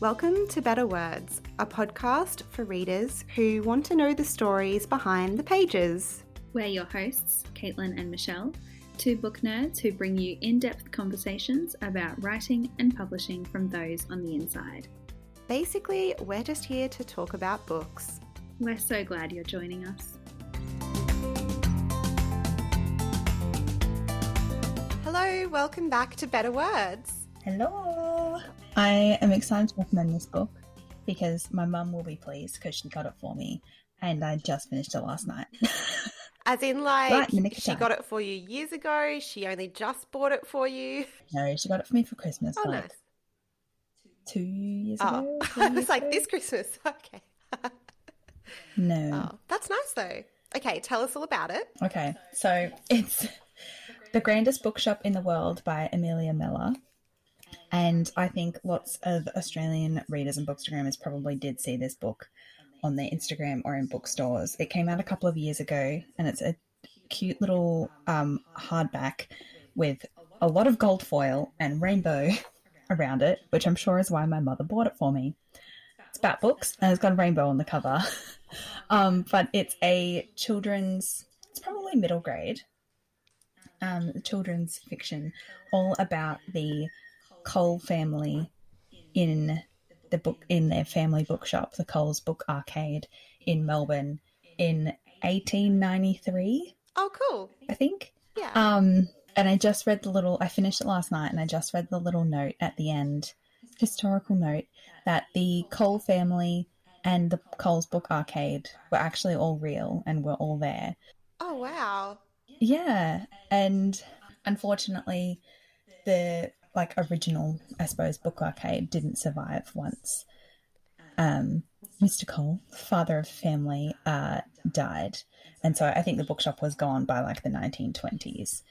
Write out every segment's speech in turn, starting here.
Welcome to Better Words, a podcast for readers who want to know the stories behind the pages. We're your hosts, Caitlin and Michelle, two book nerds who bring you in depth conversations about writing and publishing from those on the inside. Basically, we're just here to talk about books. We're so glad you're joining us. Hello, welcome back to Better Words. Hello. I am excited to recommend this book because my mum will be pleased because she got it for me and I just finished it last night. As in, like, Right, in the nick of she time. got it for you years ago, she only just bought it for you. no, she got it for me for Christmas Oh, like nice. two years Oh, ago. I years was like, ago. this Christmas. Okay. No. Oh, that's nice though. Okay, tell us all about it. Okay, so it's The Grandest Bookshop in the World by Amelia Mellor. And I think lots of Australian readers and bookstagrammers probably did see this book on their Instagram or in bookstores. It came out a couple of years ago and it's a cute little um, hardback with a lot of gold foil and rainbow around it, which I'm sure is why my mother bought it for me. It's about books and it's got a rainbow on the cover. um, but it's a children's, it's probably middle grade, um, children's fiction, all about the Cole family in the book in their family bookshop, the Cole's Book Arcade in Melbourne in 1893, Oh, cool. I think. Yeah. Um, and I just read the little, I finished it last night, and I just read the little note at the end, historical note, that the Cole family and the Cole's Book Arcade were actually all real and were all there. oh, wow. Yeah, and unfortunately, the like original, I suppose, book arcade didn't survive once. Um, Mr. Cole, father of family, uh, died, and so I think the bookshop was gone by like the 1920s.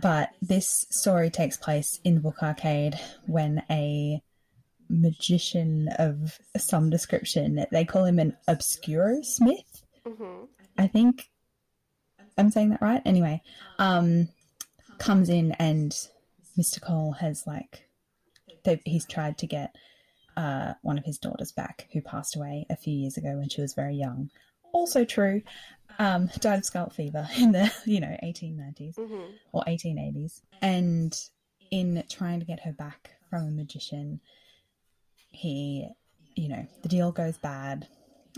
But this story takes place in the book arcade when a magician of some description, they call him an obscuro smith, hmm I think I'm saying that right. Anyway, um, comes in and Mr. Cole has like he's tried to get uh, one of his daughters back who passed away a few years ago when she was very young. Also true. Um, died of scarlet fever in the you know 1890s hmm or 1880s. And in trying to get her back from a magician, he, you know, the deal goes bad.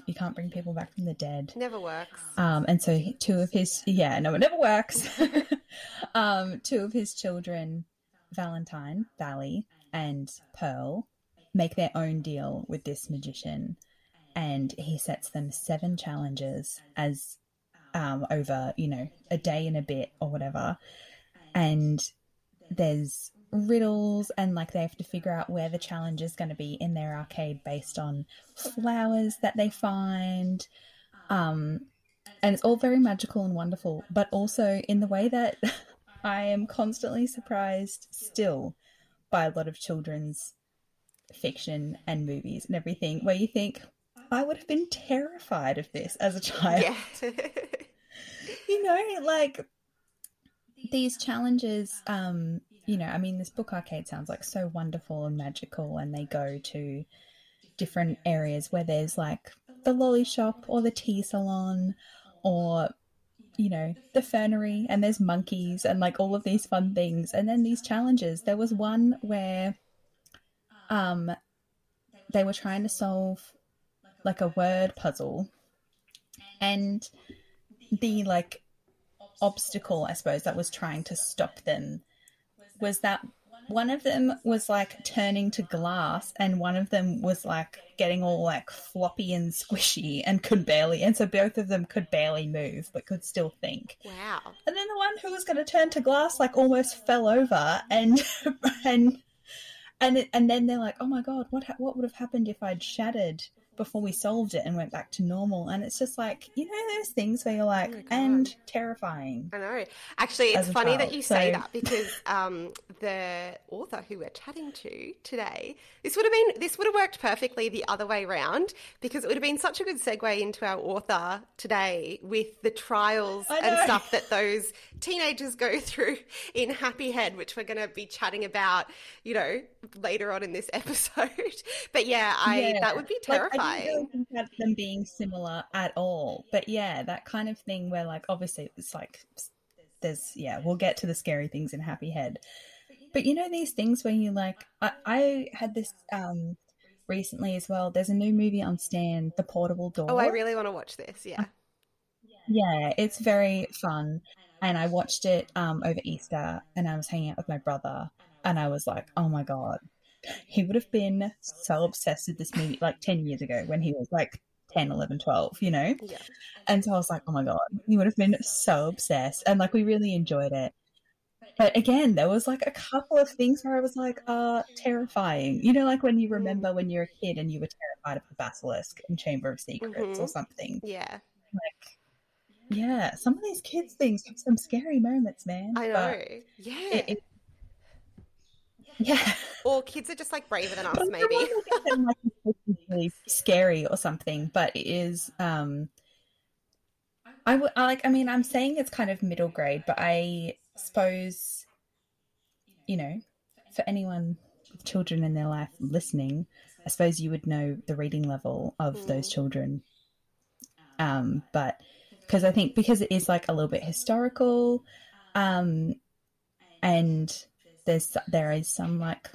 You can't bring people back from the dead. Never works. Um, and so two of his, yeah, no, it never works. um, two of his children, Valentine, Valley, and Pearl, make their own deal with this magician. And he sets them seven challenges as um, over, you know, a day and a bit or whatever. And there's riddles and like they have to figure out where the challenge is going to be in their arcade based on flowers that they find um and it's all very magical and wonderful but also in the way that i am constantly surprised still by a lot of children's fiction and movies and everything where you think i would have been terrified of this as a child Yeah. you know, like these challenges, um, you know, I mean, this book arcade sounds like so wonderful and magical, and they go to different areas where there's like the lolly shop or the tea salon or you know the fernery and there's monkeys and like all of these fun things. And then these challenges. There was one where um they were trying to solve like a word puzzle. And the like obstacle i suppose that was trying to stop them was that one of them was like turning to glass and one of them was like getting all like floppy and squishy and could barely and so both of them could barely move but could still think wow. and then the one who was going to turn to glass like almost fell over and and and and then they're like oh my god what ha- what would have happened if i'd shattered before we solved it and went back to normal and it's just like you know those things where you're like Oh and terrifying I know. Actually, it's funny that child, you say so- that because um, the author who we're chatting to today, this would have been this would have worked perfectly the other way round because it would have been such a good segue into our author today with the trials and stuff that those teenagers go through in Happy Head, which we're going to be chatting about. You know, later on in this episode. But yeah, I Yeah. that would be Like, I terrifying. think about them being similar at all. But yeah, that kind of thing where, like, obviously it's like there's, yeah, we'll get to the scary things in Happy Head. But you know, these things where you like, I, I had this um recently as well. There's a new movie on Stan, The Portable Door. oh, I really want to watch this. Yeah. Yeah, it's very fun. And I watched it um, over Easter and I was hanging out with my brother and I was like, oh my God. He would have been so obsessed with this movie like 10 years ago when he was like 10, 11, 12, you know? Yeah. And so I was like, oh my God, he would have been so obsessed. And like, we really enjoyed it. But again, there was like a couple of things where I was like, uh, terrifying. You know, like when you remember when you're a kid and you were terrified of the basilisk and Chamber of Secrets or Mhm. something. Yeah. Like, yeah, some of these kids' things have some scary moments, man. I know. But yeah. it- it- yeah. or kids are just like braver than us, maybe. don't look at them like really scary or something, but it is. Um, I would like. I mean, I'm saying it's kind of middle grade, but I suppose, you know, for anyone with children in their life listening, I suppose you would know the reading level of those children. Um, but because I think because it is like a little bit historical, um, and there's there is some like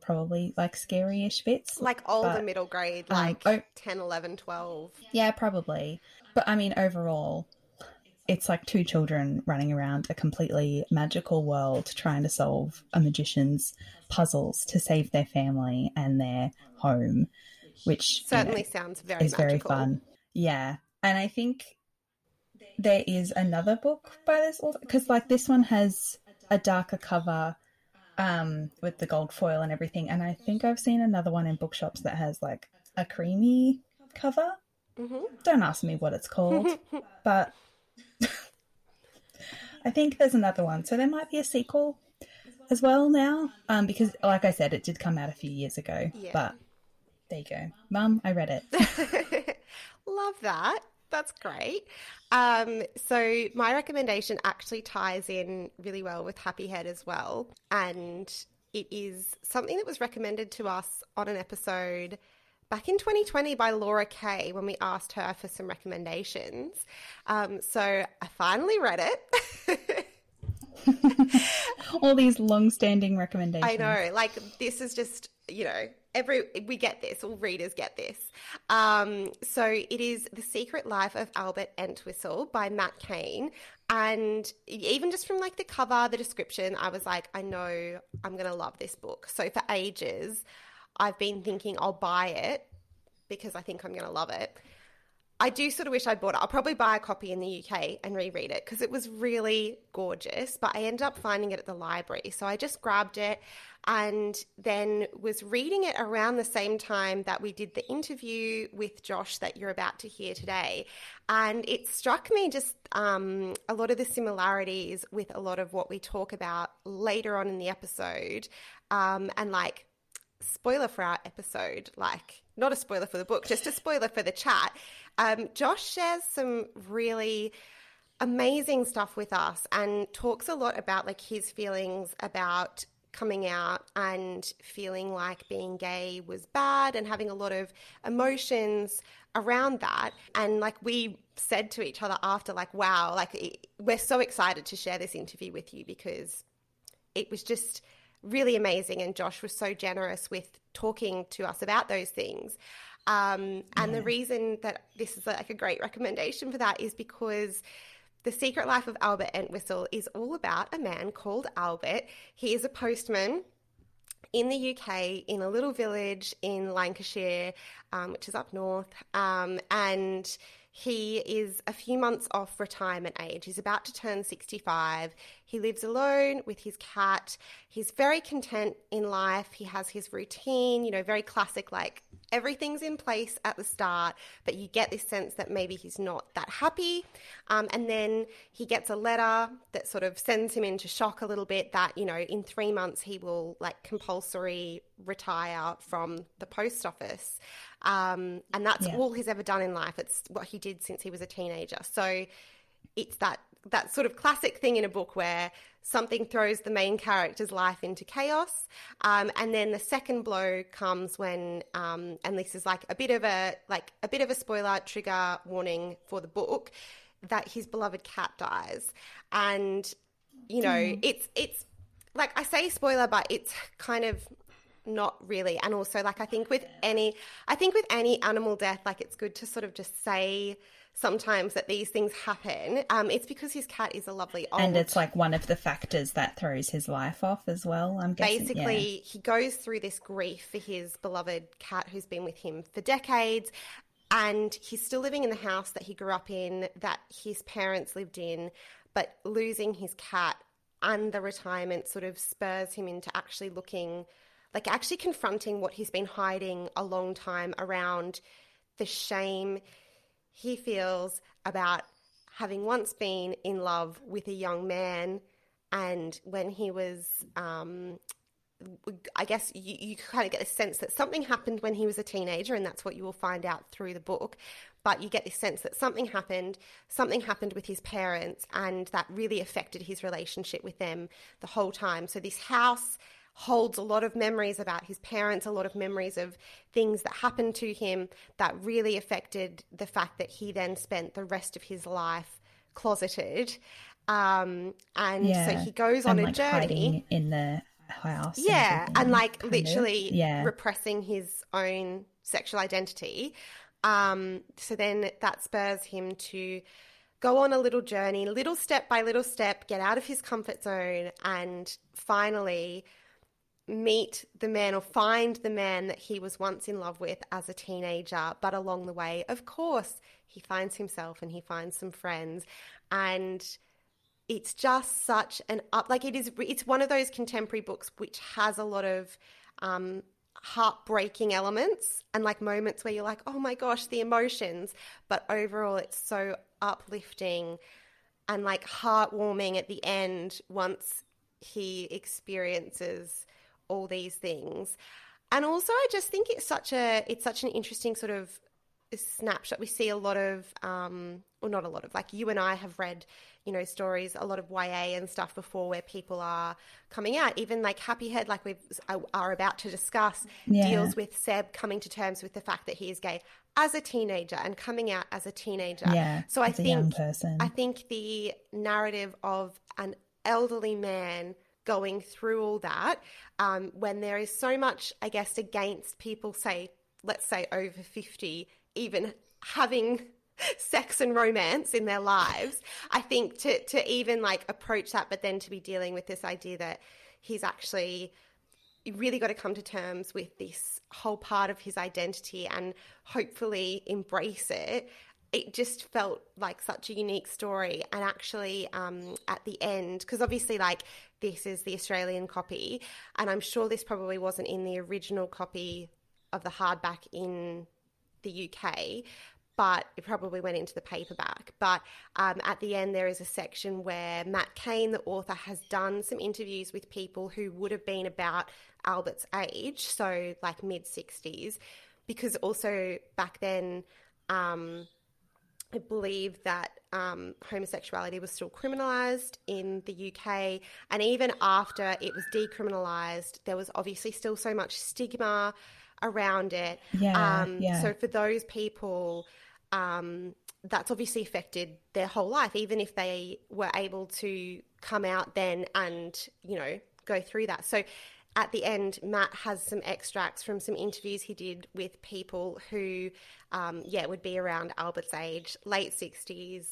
probably like scary-ish bits like older but, middle grade, um, like oh- 10, 11, 12. Yeah, probably. But I mean, overall, it's like two children running around a completely magical world trying to solve a magician's puzzles to save their family and their home, which you know, Certainly sounds very is magical. very fun. Yeah. And I think there is another book by this author because, like, this one has a darker cover um, with the gold foil and everything. And I think I've seen another one in bookshops that has like a creamy cover. Mhm. Don't ask me what it's called, but I think there's another one. So there might be a sequel as well now, um, because like I said, it did come out a few years ago. Yeah. But there you go, Mum. I read it. Love that. That's great. Um, so my recommendation actually ties in really well with Happy Head as well, and it is something that was recommended to us on an episode back in 2020 by Laura Kay when we asked her for some recommendations. Um, so I finally read it. All these long-standing recommendations. I know, like this is just you know every we get this, all readers get this. Um, so it is the Secret Life of Albert Entwistle by Matt Cain, and even just from like the cover, the description, I was like, I know I'm gonna love this book. So for ages, I've been thinking I'll buy it because I think I'm gonna love it. I do sort of wish I'd bought it. I'll probably buy a copy in the UK and reread it because it was really gorgeous, but I ended up finding it at the library. So I just grabbed it and then was reading it around the same time that we did the interview with Josh that you're about to hear today. And it struck me just um, a lot of the similarities with a lot of what we talk about later on in the episode. Um, and like, spoiler for our episode, like not a spoiler for the book, just a spoiler for the chat. Um, Josh shares some really amazing stuff with us and talks a lot about like his feelings about coming out and feeling like being gay was bad and having a lot of emotions around that. And like we said to each other after like wow like it- we're so excited to share this interview with you because it was just really amazing and josh was so generous with talking to us about those things um, and the reason that this is like a great recommendation for that is because the Secret Life of Albert Entwistle is all about a man called Albert. He is a postman in the UK in a little village in Lancashire, um, which is up north. Um, and he is a few months off retirement age. He's about to turn 65. He lives alone with his cat. He's very content in life. He has his routine, you know, very classic, like everything's in place at the start, but you get this sense that maybe he's not that happy. Um, and then he gets a letter that sort of sends him into shock a little bit that, you know, in three months he will like compulsory retire from the post office. Um, and that's Yeah. all he's ever done in life. It's what he did since he was a teenager. So it's that that sort of classic thing in a book where something throws the main character's life into chaos, um, and then the second blow comes when, um, and this is like a bit of a like a bit of a spoiler trigger warning for the book that his beloved cat dies, and you know mm. it's it's like I say spoiler, but it's kind of not really. And also, like I think with any, I think with any animal death, like it's good to sort of just say sometimes that these things happen. Um, it's because his cat is a lovely old. And it's like one of the factors that throws his life off as well. I'm guessing. Basically, yeah. he goes through this grief for his beloved cat who's been with him for decades. And he's still living in the house that he grew up in, that his parents lived in, but losing his cat and the retirement sort of spurs him into actually looking like actually confronting what he's been hiding a long time around the shame he feels about having once been in love with a young man and when he was um, I guess you, you kind of get a sense that something happened when he was a teenager, and that's what you will find out through the book. But you get this sense that something happened, something happened with his parents, and that really affected his relationship with them the whole time. So, this house holds a lot of memories about his parents, a lot of memories of things that happened to him that really affected the fact that he then spent the rest of his life closeted. Um, and yeah. so he goes on and, a like, journey in the house. Yeah, and, and like literally yeah. repressing his own sexual identity. Um, so then that spurs him to go on a little journey, little step by little step, get out of his comfort zone, and finally meet the man or find the man that he was once in love with as a teenager. But along the way, of course, he finds himself and he finds some friends. And it's just such an up, like it is, it's one of those contemporary books which has a lot of, um, heartbreaking elements and like moments where you're like, oh my gosh, the emotions. But overall, it's so uplifting and like heartwarming at the end once he experiences all these things. And also, I just think it's such a it's such an interesting sort of snapshot. We see a lot of, um, well, not a lot of, like you and I have read, you know, stories, a lot of YA and stuff before where people are coming out. Even like Happy Head, like we are about to discuss, yeah. deals with Seb coming to terms with the fact that he is gay as a teenager and coming out as a teenager. Yeah, so I think I think the narrative of an elderly man going through all that um, when there is so much, I guess, against people, say, let's say over 50, even having sex and romance in their lives. I think to, to even like approach that, but then to be dealing with this idea that he's actually really got to come to terms with this whole part of his identity and hopefully embrace it it just felt like such a unique story. And actually, um, at the end, because obviously, like, this is the Australian copy, and I'm sure this probably wasn't in the original copy of the hardback in the UK, but it probably went into the paperback. But um, at the end, there is a section where Matt Cain, the author, has done some interviews with people who would have been about Albert's age, so like mid 60s, because also back then, um, I believe that um, homosexuality was still criminalised in the UK. And even after it was decriminalised, there was obviously still so much stigma around it. Yeah, um, yeah. So for those people, um, that's obviously affected their whole life, even if they were able to come out then and, you know, go through that. So at the end, Matt has some extracts from some interviews he did with people who, um, yeah, would be around Albert's age, late 60s,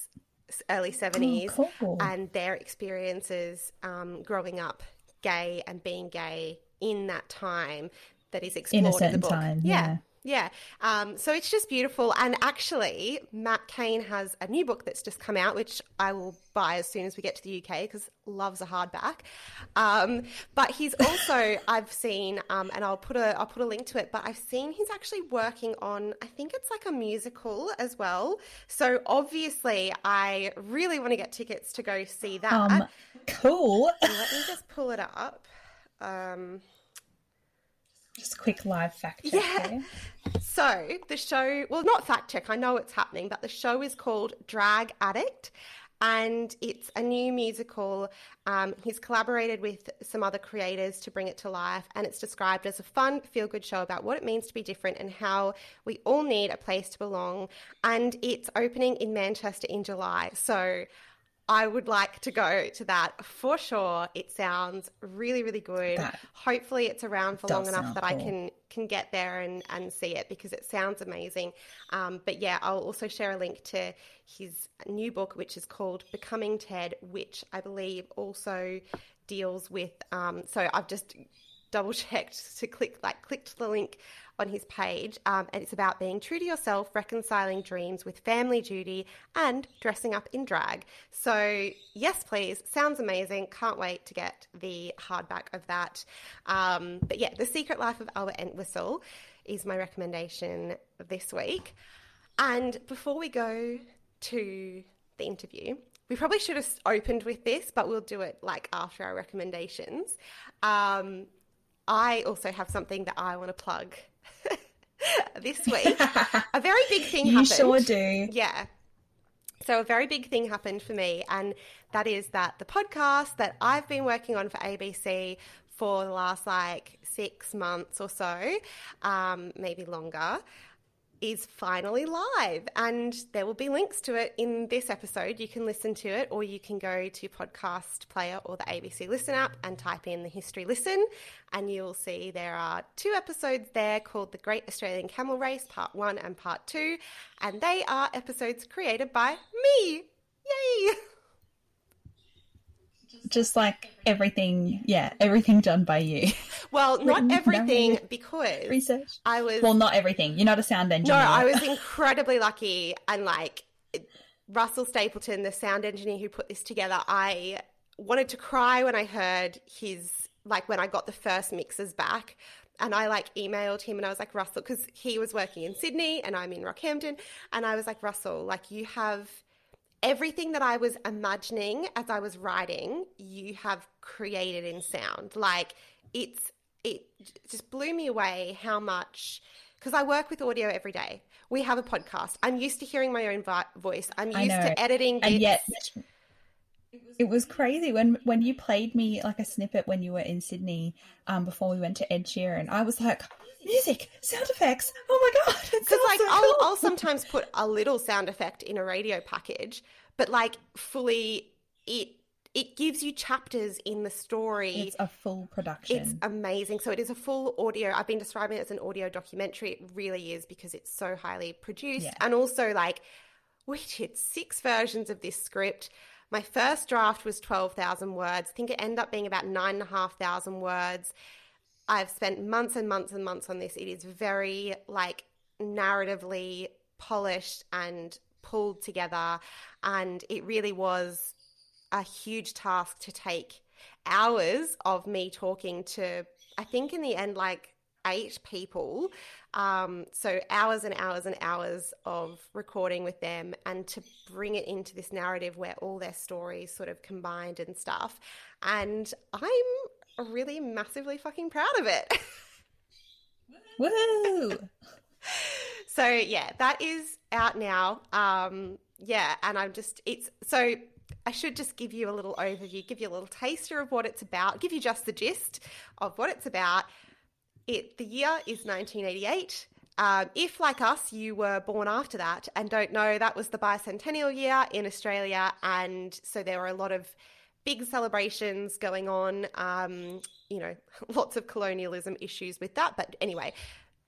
early 70s, oh, cool. and their experiences um, growing up gay and being gay in that time that is explored in, in the book. Time, yeah. yeah. Yeah. Um, so it's just beautiful. And actually, Matt Cain has a new book that's just come out, which I will buy as soon as we get to the UK because loves a hardback. Um, but he's also I've seen, um, and I'll put a I'll put a link to it. But I've seen he's actually working on I think it's like a musical as well. So obviously, I really want to get tickets to go see that. Um, cool. Let me just pull it up. Just a quick live fact check. Yeah. So the show, well, not fact check. I know it's happening, but the show is called Drag Addict. and it's a new musical. Um, he's collaborated with some other creators to bring it to life, and it's described as a fun, feel good show about what it means to be different and how we all need a place to belong. And it's opening in Manchester in July. So I would like to go to that for sure. It sounds really, really good. That Hopefully, it's around for long enough that I can can get there and, and see it because it sounds amazing. Um, but yeah, I'll also share a link to his new book, which is called Becoming Ted, which I believe also deals with. Um, so I've just double checked to click like clicked the link on his page um, and it's about being true to yourself reconciling dreams with family duty and dressing up in drag. So yes please. Sounds amazing. Can't wait to get the hardback of that. Um, but yeah the secret life of albert entwistle is my recommendation this week. And before we go to the interview we probably should have opened with this but we'll do it like after our recommendations. Um, I also have something that I want to plug this week. a very big thing you happened. sure do. Yeah. So a very big thing happened for me, and that is that the podcast that I've been working on for ABC for the last like six months or so, um, maybe longer, is finally live. And there will be links to it in this episode. You can listen to it, or you can go to Podcast Player or the ABC Listen app and type in the History Listen, and you'll see there are two episodes there called The Great Australian Camel Race, Part 1 and Part 2, and they are episodes created by me. Yay! Just like everything, yeah, everything done by you. Well, not everything because Research. I was Well, not everything. You're not a sound engineer No. I was incredibly lucky and like Russell Stapleton, the sound engineer who put this together, I wanted to cry when I heard his like when I got the first mixes back. And I like emailed him and I was like, Russell, because he was working in Sydney and I'm in Rockhampton. And I was like, Russell, like you have everything that I was imagining as I was writing, you have created in sound. Like it's it just blew me away how much because I work with audio every day. We have a podcast. I'm used to hearing my own voice. I'm used to editing bits. and yet it was crazy when when you played me like a snippet when you were in Sydney um before we went to Ed Sheeran. I was like, music, sound effects. Oh my god! Because like so I'll, cool." I'll sometimes put a little sound effect in a radio package, but like fully it it gives you chapters in the story. It's a full production. It's amazing. So it is a full audio. I've been describing it as an audio documentary. It really is because it's so highly produced. Yeah. And also, like, we did six versions of this script. My first draft was 12,000 words. I think it ended up being about 9,500 words. I've spent months and months and months on this. It is very, like, narratively polished and pulled together. And it really was a huge task to take hours of me talking to, I think in the end, like eight people. Um, so hours and hours and hours of recording with them and to bring it into this narrative where all their stories sort of combined and stuff. And I'm really massively fucking proud of it. Woo! so yeah, that is out now. Um, yeah, and I'm just it's so I should just give you a little overview, give you a little taster of what it's about, give you just the gist of what it's about. It the year is 1988. Um, if, like us, you were born after that and don't know, that was the bicentennial year in Australia, and so there were a lot of big celebrations going on. Um, you know, lots of colonialism issues with that, but anyway,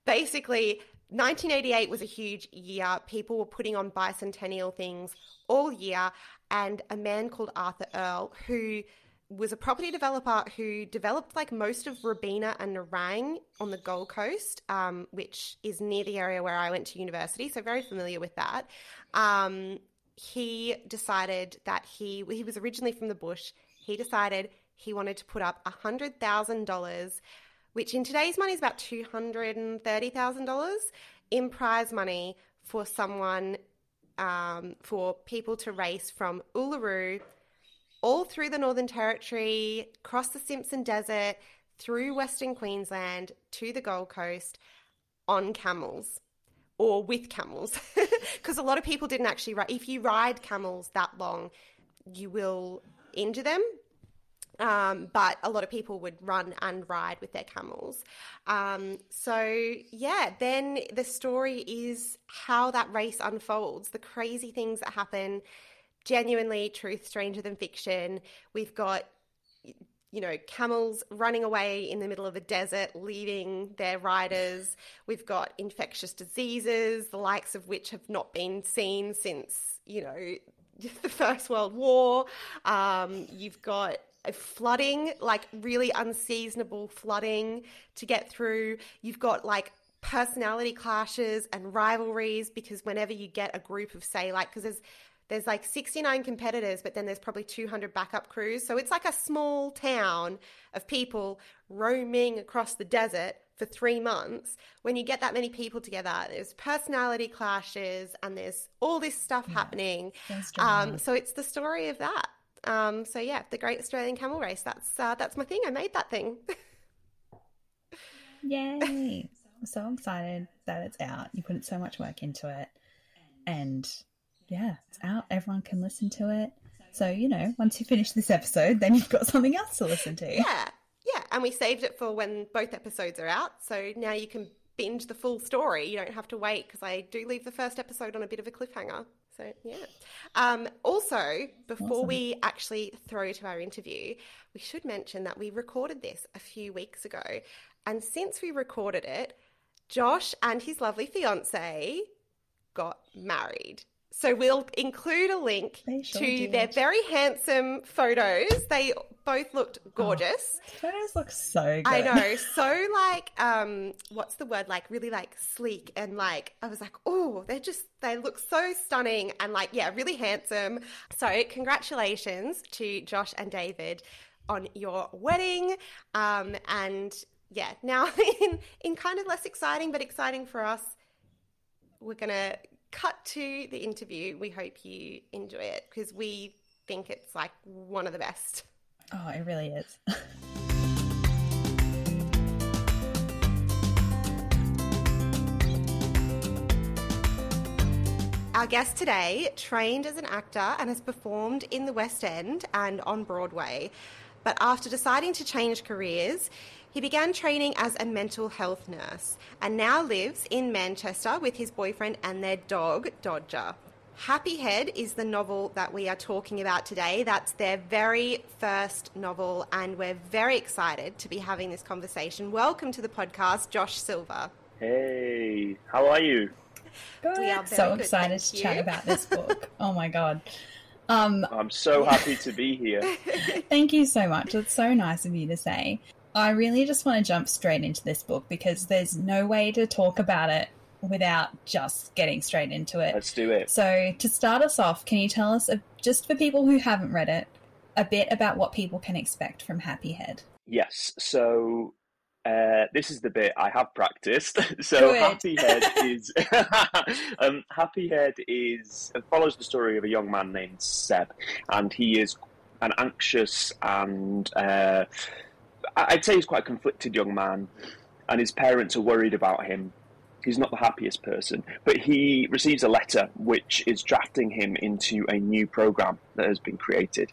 basically 1988 was a huge year. People were putting on bicentennial things all year, and a man called Arthur Earle, who was a property developer who developed like most of Robina and Nerang on the Gold Coast, um, which is near the area where I went to university, so very familiar with that. Um, he decided that he he was originally from the bush. He decided he wanted to put up hundred thousand dollars which in today's money is about $230,000 in prize money for someone, um, for people to race from Uluru all through the Northern Territory, across the Simpson Desert, through Western Queensland to the Gold Coast on camels or with camels. Because a lot of people didn't actually ride. If you ride camels that long, you will injure them. Um, but a lot of people would run and ride with their camels. Um, so, yeah, then the story is how that race unfolds, the crazy things that happen, genuinely truth stranger than fiction. We've got you know, camels running away in the middle of a desert, leaving their riders. We've got infectious diseases, the likes of which have not been seen since, you know, the First World War. Um, you've got flooding, like really unseasonable flooding to get through. You've got like personality clashes and rivalries because whenever you get a group of, say, like, because there's there's like 69 competitors, but then there's probably 200 backup crews. So it's like a small town of people roaming across the desert for three months. When you get that many people together, there's personality clashes and there's all this stuff yeah, happening. Um, so it's the story of that. Um, so yeah, the Great Australian Camel Race. That's uh, that's my thing. I made that thing. Yay! I'm so excited that it's out. You put so much work into it, and yeah, it's out. Everyone can listen to it. So, you know, once you finish this episode, then you've got something else to listen to. Yeah. Yeah. And we saved it for when both episodes are out. So now you can binge the full story. You don't have to wait because I do leave the first episode on a bit of a cliffhanger. So, yeah. Um, also, before awesome. we actually throw to our interview, we should mention that we recorded this a few weeks ago. And since we recorded it, Josh and his lovely fiance got married. So we'll include a link sure to did. their very handsome photos. They both looked oh, gorgeous. Oh, photos look so good. I know. So like um what's the word like really like sleek and like I was like, "Oh, they're just they look so stunning and like yeah, really handsome." So, congratulations to Josh and David on your wedding. Um and yeah, now in in kind of less exciting but exciting for us, we're going to cut to the interview. We hope you enjoy it because we think it's like one of the best. Oh, it really is. Our guest today trained as an actor and has performed in the West End and on Broadway. But after deciding to change careers, he began training as a mental health nurse and now lives in Manchester with his boyfriend and their dog, Dodger. Happy Head is the novel that we are talking about today. That's their very first novel, and we're very excited to be having this conversation. Welcome to the podcast, Josh Silver. Hey, how are you? Good. We are so good, excited to chat about this book. oh my god. Um, I'm so happy to be here. thank you so much. It's so nice of you to say. I really just want to jump straight into this book because there's no way to talk about it without just getting straight into it. Let's do it. So, to start us off, can you tell us, just for people who haven't read it, a bit about what people can expect from Happy Head? Yes. So, uh, this is the bit I have practiced. so Happy Head is um, Happy Head is follows the story of a young man named Seb, and he is an anxious and uh, I'd say he's quite a conflicted young man, and his parents are worried about him. He's not the happiest person, but he receives a letter which is drafting him into a new program that has been created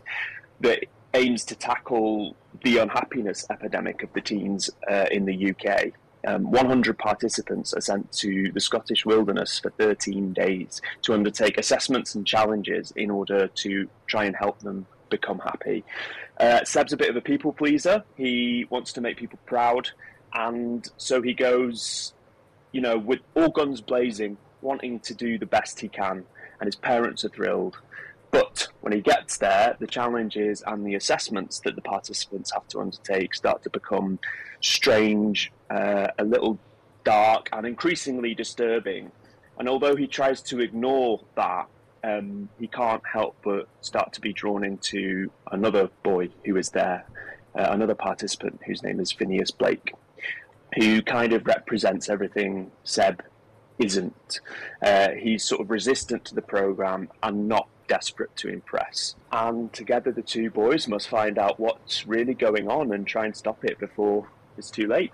that aims to tackle the unhappiness epidemic of the teens uh, in the UK. Um, 100 participants are sent to the Scottish wilderness for 13 days to undertake assessments and challenges in order to try and help them become happy. Uh, Seb's a bit of a people pleaser. He wants to make people proud, and so he goes, you know, with all guns blazing, wanting to do the best he can, and his parents are thrilled. But when he gets there, the challenges and the assessments that the participants have to undertake start to become strange, uh, a little dark, and increasingly disturbing. And although he tries to ignore that, um, he can't help but start to be drawn into another boy who is there, uh, another participant whose name is Phineas Blake, who kind of represents everything Seb isn't. Uh, he's sort of resistant to the program and not desperate to impress. And together, the two boys must find out what's really going on and try and stop it before it's too late.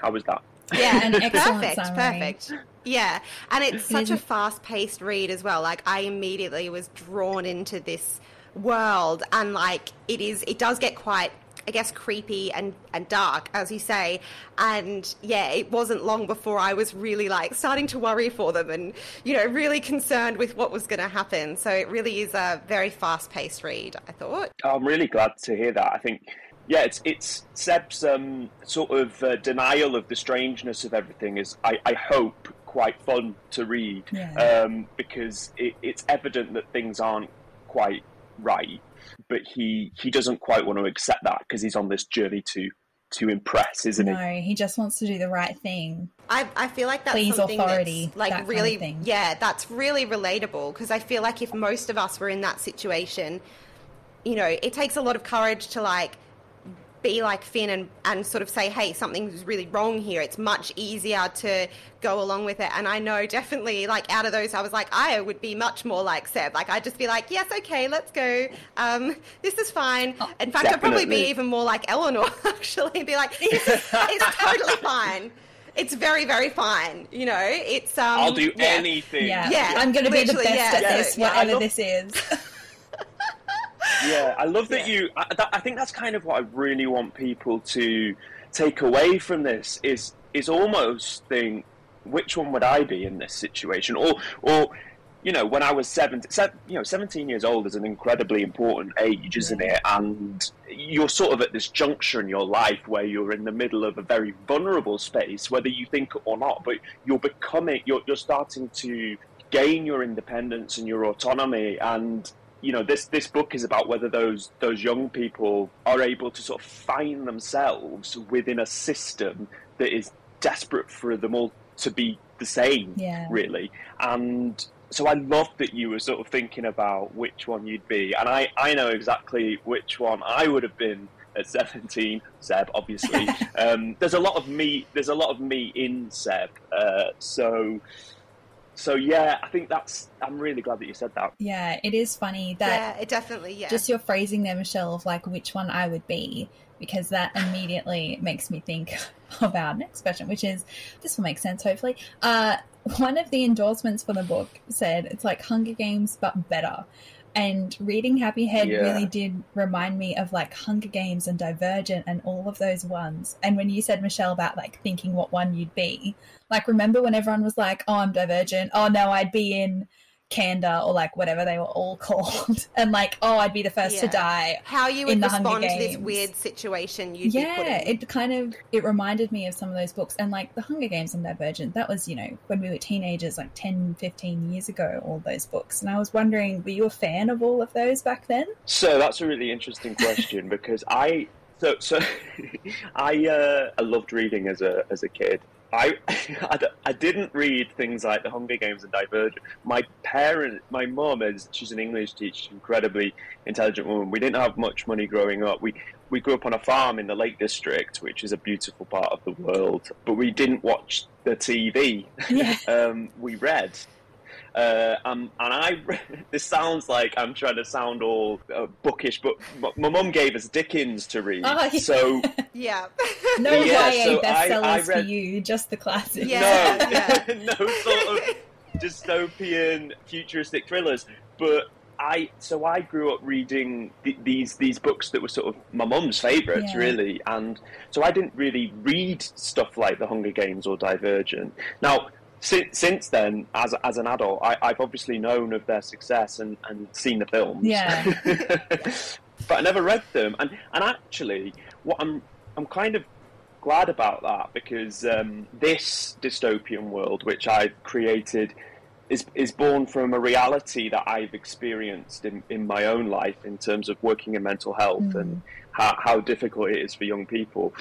How was that? Yeah, An perfect, summary. perfect. Yeah, and it's such a fast-paced read as well. Like I immediately was drawn into this world, and like it is, it does get quite, I guess, creepy and and dark, as you say. And yeah, it wasn't long before I was really like starting to worry for them, and you know, really concerned with what was going to happen. So it really is a very fast-paced read. I thought. I'm really glad to hear that. I think, yeah, it's it's Seb's um, sort of uh, denial of the strangeness of everything is, I, I hope, quite fun to read Yeah. um, because it, it's evident that things aren't quite right, but he he doesn't quite want to accept that because he's on this journey to to impress, isn't he? No, he just wants to do the right thing. I, I feel like that's Please something authority, that's like that kind of really thing. yeah that's really relatable because I feel like if most of us were in that situation, you know, it takes a lot of courage to like be like Finn and, and sort of say, hey, something's really wrong here. It's much easier to go along with it. And I know definitely, like, out of those, I was like, I would be much more like Seb. Like, I'd just be like, yes, okay, let's go. Um, this is fine. In fact, I'd probably be even more like Eleanor, actually, and be like, this is, it's totally fine. It's very, very fine. You know, it's. Um, I'll do yeah. anything. Yeah, Yeah, I'm going to be the literally, best yeah. at this, yeah, whatever love- this is. Yeah, I love that Yeah. you. I, that, I think that's kind of what I really want people to take away from this is is almost think which one would I be in this situation, or or you know when I was seven, se- you know seventeen years old is an incredibly important age, isn't it? And you're sort of at this juncture in your life where you're in the middle of a very vulnerable space, whether you think it or not. But you're becoming, you're you're starting to gain your independence and your autonomy and you know this this book is about whether those those young people are able to sort of find themselves within a system that is desperate for them all to be the same Yeah. really. And so I love that you were sort of thinking about which one you'd be. And I I know exactly which one I would have been at 17 Seb obviously. Um, there's a lot of me there's a lot of me in Seb uh, so so yeah I think that's I'm really glad that you said that yeah, it is funny that Yeah, it definitely, yeah. just your phrasing there, Michelle, of like which one I would be, because that immediately makes me think of our next question, which is this will make sense, hopefully. Uh, one of the endorsements for the book said it's like Hunger Games but better. And reading Happy Head Yeah. really did remind me of like Hunger Games and Divergent and all of those ones. And when you said, Michelle, about like thinking what one you'd be, like remember when everyone was like, oh, I'm Divergent. Oh, no, I'd be in Candor or like whatever they were all called. and like, oh, I'd be the first to die. how you in would the Hunger respond to this weird situation you'd be put yeah in. it kind of it reminded me of some of those books and like the hunger games and divergent that was you know when we were teenagers like 10 15 years ago all those books and i was wondering were you a fan of all of those back then So that's a really interesting question because I so so I uh, I loved reading as a as a kid. I I didn't read things like The Hunger Games and Divergent. My parent, my mum is she's an English teacher, incredibly intelligent woman. We didn't have much money growing up. We we grew up on a farm in the Lake District, which is a beautiful part of the world. But we didn't watch the TV. Yeah. um, we read. Uh, um, and I, this sounds like I'm trying to sound all uh, bookish, but m- my mum gave us Dickens to read. Oh, yeah. So Yeah. no Yeah, ya so bestsellers I for read- you just the classics Yeah. no, yeah. no sort of dystopian futuristic thrillers. But I, so I grew up reading th- these these books that were sort of my mum's favourites, Yeah. really, and so I didn't really read stuff like The Hunger Games or Divergent. Now. Since, since then, as, as an adult, I, I've obviously known of their success and, and seen the films. Yeah. but I never read them. And and actually, what I'm I'm kind of glad about that because um, this dystopian world which I've created is is born from a reality that I've experienced in, in my own life in terms of working in mental health Mm. and how, how difficult it is for young people.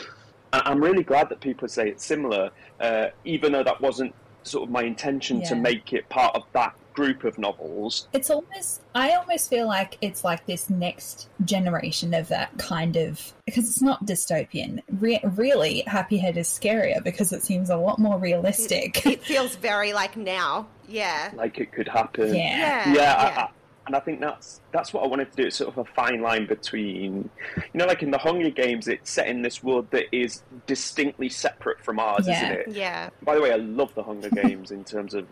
I'm really glad that people say it's similar, uh, even though that wasn't sort of my intention to make it part of that group of novels. it's almost i almost feel like it's like this next generation of that kind of because it's not dystopian Re- really happy head is scarier because it seems a lot more realistic It feels very like now. Yeah. Like it could happen. yeah Yeah. yeah, I. I, and I think that's that's what I wanted to do. It's sort of a fine line between, you know, like in the Hunger Games, it's set in this world that is distinctly separate from ours, Yeah. isn't it? Yeah. By the way, I love the Hunger Games in terms of,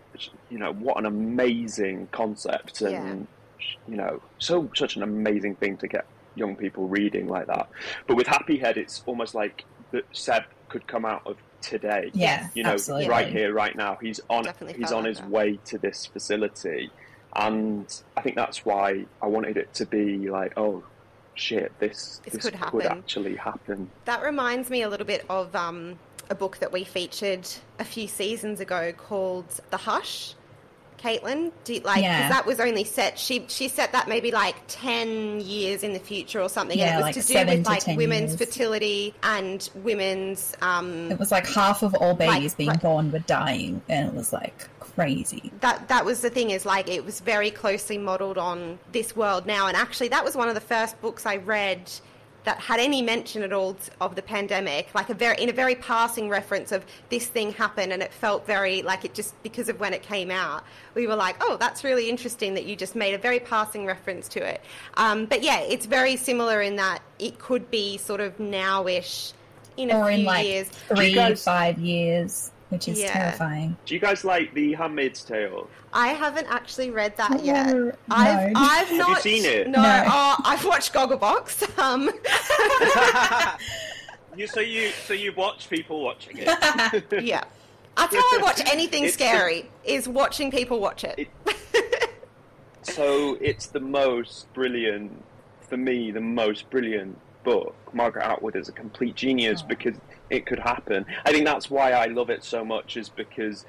you know, what an amazing concept, and you know, so such an amazing thing to get young people reading like that. But with Happy Head, it's almost like that Seb could come out of today. Yeah, you know, absolutely. right here, right now. He's on. Definitely He's on his that. way to this facility, and I think that's why I wanted it to be like, oh, shit, this This could happen. actually happen. That reminds me a little bit of um, a book that we featured a few seasons ago called The Hush. Caitlin, do you, like Yeah. that was only set. She she set that maybe like ten years in the future or something. and Yeah, it was like to do with to like women's years. fertility and women's um, It was like half of all babies Like- being like- born were dying, and it was like crazy. that that was the thing is like it was very closely modeled on this world now and actually that was one of the first books i read that had any mention at all of the pandemic like a very in a very passing reference of this thing happened and it felt very like it just because of when it came out we were like oh that's really interesting that you just made a very passing reference to it. Um, but yeah it's very similar in that it could be sort of nowish in a Or few in like years. three, five years, which is Yeah. terrifying. Do you guys like The Handmaid's Tale? I haven't actually read that I've yet. never- I've, no. I've you not seen it? No, No. Oh, I've watched Gogglebox. Um, you so you so you watch people watching it. yeah, that's how I watch anything It's the- scary. Is watching people watch it. So it's the most brilliant, for me, the most brilliant book. Margaret Atwood is a complete genius Oh. because it could happen. I think that's why I love it so much, is because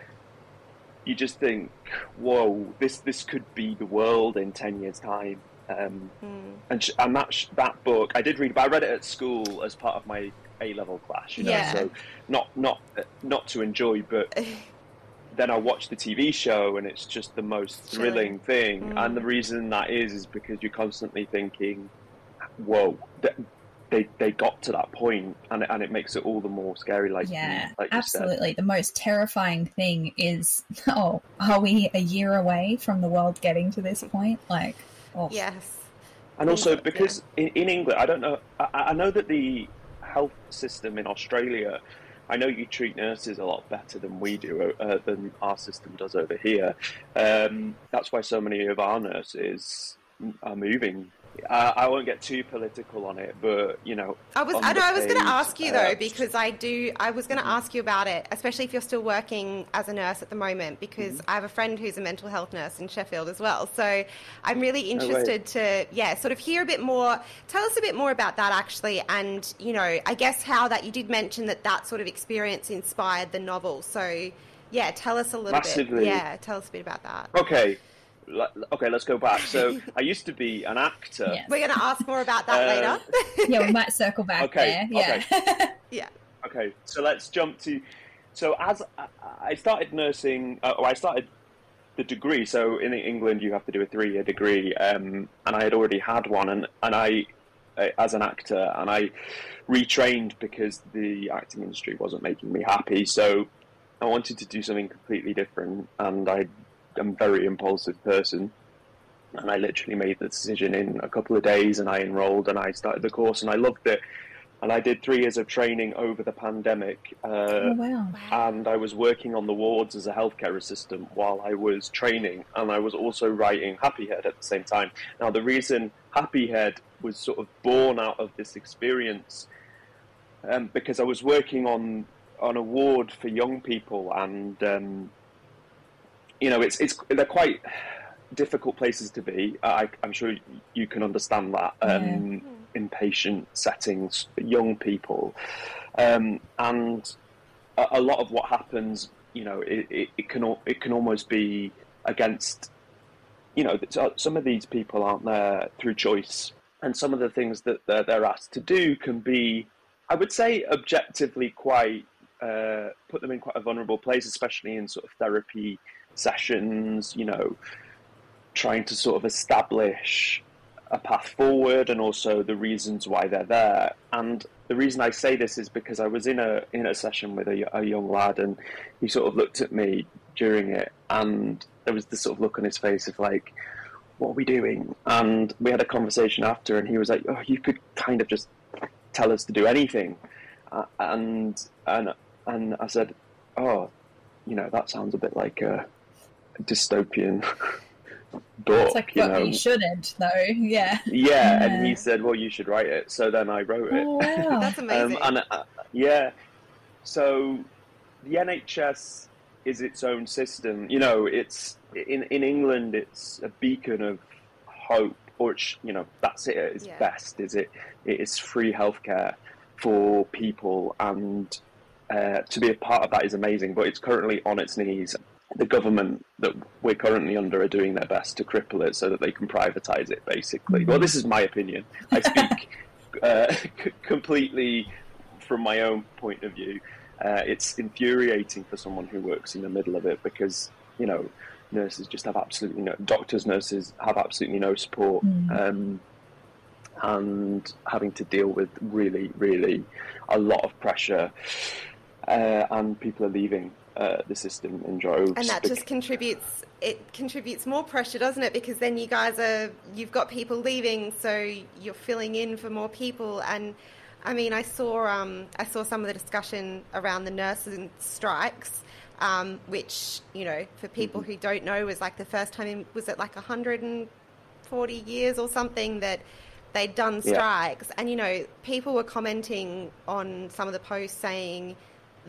you just think, whoa, this this could be the world in ten years' time. Um, Hmm. and sh- and that sh- that book, I did read, but I read it at school as part of my A level class. You know, Yeah. so not not not to enjoy, but then I watch the TV show and it's just the most Chilling. thrilling thing. Mm. And the reason that is is because you're constantly thinking, "Whoa, th- they they got to that and it, and it makes it all the more scary. Like Yeah, you, like absolutely. The most terrifying thing is, oh, are we a year away from the world getting to this point? Like, oh, yes. And also Yeah. because in, in England, I don't know. I, I know that the health system in Australia, I know you treat nurses a lot better than we do, uh, than our system does over here. Um, that's why so many of our nurses are moving. I, I won't get too political on it, but you know, I was. I know. I was going to ask you uh, though because I do. I was going to ask you about it, especially if you're still working as a nurse at the moment. Because Mm-hmm. I have a friend who's a mental health nurse in Sheffield as well. So I'm really way. interested to, yeah, sort of hear a bit more. Tell us a bit more about that actually, and you know, I guess how that you did mention that that sort of experience inspired the novel. So yeah, tell us a little bit. Yeah, tell us a bit about that. Okay, okay, let's go back. So I used to be an actor. Yes. We're going to ask more about that Uh, later. yeah, we might circle back Okay, there. Yeah. yeah. Okay, so let's jump to. So as I- I started nursing, uh, or I started the degree. So in England, you have to do a three-year degree, um, and I had already had one, and and I, uh, as an actor, and I retrained because the acting industry wasn't making me happy. So I wanted to do something completely different, and I am a very impulsive person. And I literally made the decision in a couple of days, and I enrolled and I started the course, and I loved it. And I did three years of training over the pandemic, uh, oh wow. and I was working on the wards as a healthcare assistant while I was training, and I was also writing Happy Head at the same time. Now, the reason Happy Head was sort of born out of this experience, um, because I was working on on a ward for young people, and um, you know, it's it's they're quite difficult places to be. I, I'm sure you can understand that. Um, Inpatient settings for young people, um, and a, a lot of what happens, you know, it, it, it can it can almost be against, you know, some of these people aren't there through choice, and some of the things that they're, they're asked to do can be, I would say, objectively quite uh, put them in quite a vulnerable place, especially in sort of therapy sessions. You know, trying to sort of establish a path forward and also the reasons why they're there. And the reason I say this is because I was in a in a session with a, a young lad, and he sort of looked at me during it, and there was this sort of look on his face of like, what are we doing? And we had a conversation after, and he was like, oh, you could kind of just tell us to do anything. Uh, and and and I said, oh, you know, that sounds a bit like a dystopian book. It's like, you but know. you shouldn't, though. Yeah. Yeah, and he said, well, you should write it. So then I wrote it. Oh, wow. That's amazing. Um, and uh, yeah, so the NHS is its own system. You know, it's in in England, it's a beacon of hope, or it's, you know, that's it at its Yeah. best. Is it? It is free healthcare for people, and uh, to be a part of that is amazing. But it's currently on its knees. The government that we're currently under are doing their best to cripple it so that they can privatise it. Basically, well, this is my opinion. I speak uh, c- completely from my own point of view. Uh, it's infuriating for someone who works in the middle of it because you know nurses just have absolutely no doctors, nurses have absolutely no support, um, and having to deal with really, really a lot of pressure, uh, and people are leaving uh, the system in droves. and that just contributes it contributes more pressure doesn't it because then you guys are you've got people leaving so you're filling in for more people and i mean i saw um, i saw some of the discussion around the nurses and strikes um, which you know for people who don't know was like the first time in, was it like 140 years or something that they'd done Yeah. strikes and you know people were commenting on some of the posts saying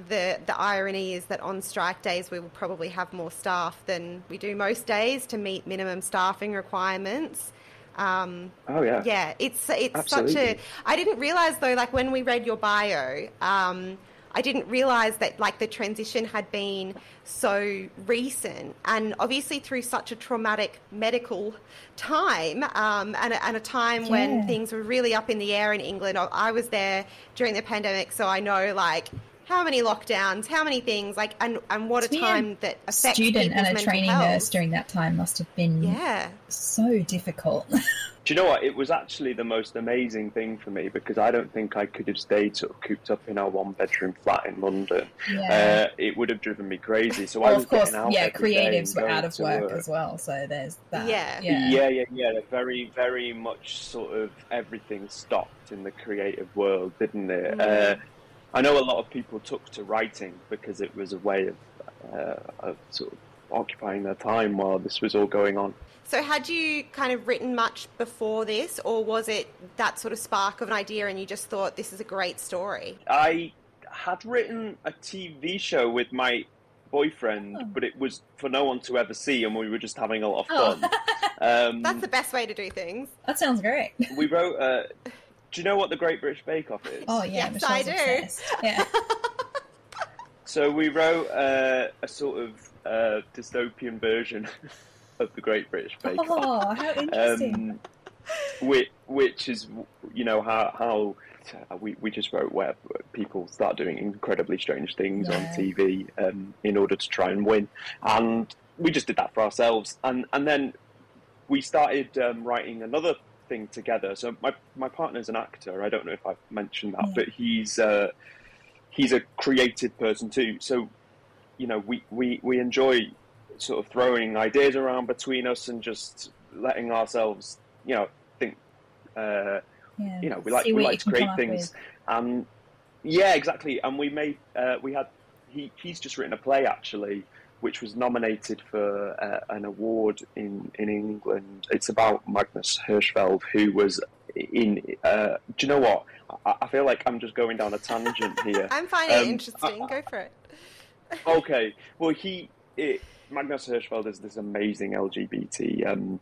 the the irony is that on strike days we will probably have more staff than we do most days to meet minimum staffing requirements. Um, oh yeah, yeah, it's it's such a. I didn't realize though, like when we read your bio, um, I didn't realize that like the transition had been so recent, and obviously through such a traumatic medical time, um, and, a, and a time Yeah. when things were really up in the air in England. I was there during the pandemic, so I know like. How many lockdowns? How many things? Like, and and what a To a time that affects Student and a training health. nurse during that time must have been Yeah, so difficult. Do you know what? It was actually the most amazing thing for me because I don't think I could have stayed sort of cooped up in our one bedroom flat in London. yeah. Uh, it would have driven me crazy. So I was of course, out yeah, every day and creatives were out of to work as well, so there's that. Yeah. Yeah. Yeah, yeah, yeah. Very, very much sort of everything stopped in the creative world, didn't it? Mm. Uh, I know a lot of people took to writing because it was a way of, uh, of sort of occupying their time while this was all going on. So, had you kind of written much before this, or was it that sort of spark of an idea and you just thought this is a great story? I had written a TV show with my boyfriend, Oh. but it was for no one to ever see, and we were just having a lot of Oh. fun. Um, That's the best way to do things. That sounds great. we wrote. Uh, do you know what the Great British Bake Off is? Oh yeah, Yes, Michelle's I do. obsessed. Yeah. So we wrote uh, a sort of uh, dystopian version of the Great British Bake Off. Oh, how interesting. um, which, which is you know how how uh, we, we just wrote where people start doing incredibly strange things on TV um, in order to try and win, and we just did that for ourselves, and and then we started um, writing another thing together. So my my partner's an actor. I don't know if I've mentioned that, Yeah. but he's uh, he's a creative person too. So you know we, we, we enjoy sort of throwing ideas around between us and just letting ourselves you know think. Uh, yeah. you know, we like See we like to create things, and yeah, exactly. And we made uh, we had he he's just written a play actually, which was nominated for uh, an award in in England. It's about Magnus Hirschfeld, who was in. Uh, do you know what? I, I feel like I'm just going down a tangent here. I'm finding it Um, interesting. Go for it. okay. Well, he it, Magnus Hirschfeld is this amazing LGBT um,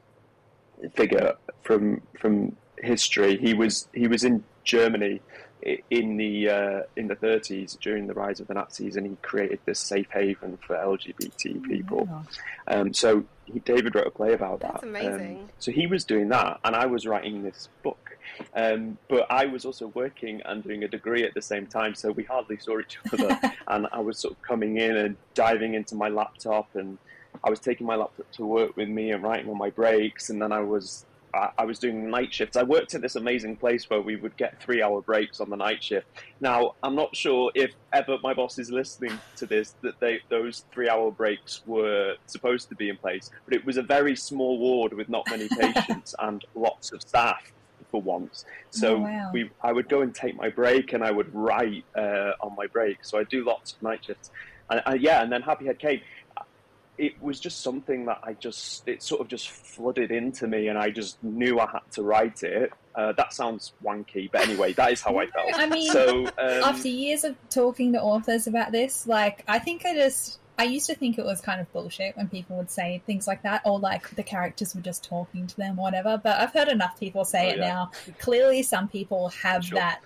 figure from from history. He was he was in Germany i- in the uh, in the 30s during the rise of the Nazis, and he created this safe haven for LGBT people. Wow. Um, so he, David wrote a play about that. That's that. amazing. Um, so he was doing that, and I was writing this book. Um, but I was also working and doing a degree at the same time, so we hardly saw each other. and I was sort of coming in and diving into my laptop, and I was taking my laptop to work with me and writing on my breaks, and then I was I, I, was doing night shifts. I worked at this amazing place where we would get three hour breaks on the night shift. Now, I'm not sure if ever my boss is listening to this that they those three hour breaks were supposed to be in place, but it was a very small ward with not many patients and lots of staff for once. So oh, wow. we, I would go and take my break, and I would write uh, on my break. So I do lots of night shifts, and, uh, yeah, and then Happy Head Kate it was just something that I just it sort of just flooded into me, and I just knew I had to write it. Uh, that sounds wanky, but anyway, that is how I felt. I mean, so um, after years of talking to authors about this, like I think I just I used to think it was kind of bullshit when people would say things like that, or like the characters were just talking to them, whatever. But I've heard enough people say oh, it yeah. now. Clearly, some people have sure. that,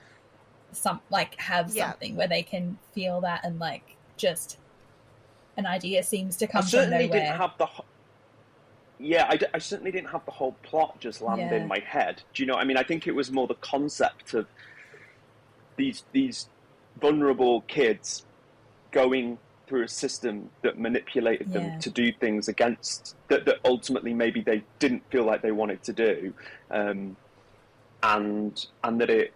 some like have yeah. something where they can feel that and like just an idea seems to come I certainly from nowhere. Didn't have the, yeah, I, I, certainly didn't have the whole plot just land yeah. in my head. Do you know? I mean, I think it was more the concept of these these vulnerable kids going through a system that manipulated them yeah. to do things against that, that ultimately maybe they didn't feel like they wanted to do, um, and and that it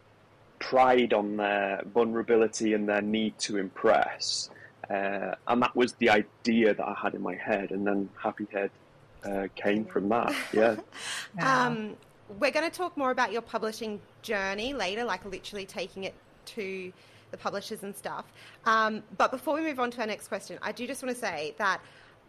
pried on their vulnerability and their need to impress. Uh, and that was the idea that I had in my head, and then Happy Head uh, came from that. Yeah. um, we're going to talk more about your publishing journey later, like literally taking it to the publishers and stuff. Um, but before we move on to our next question, I do just want to say that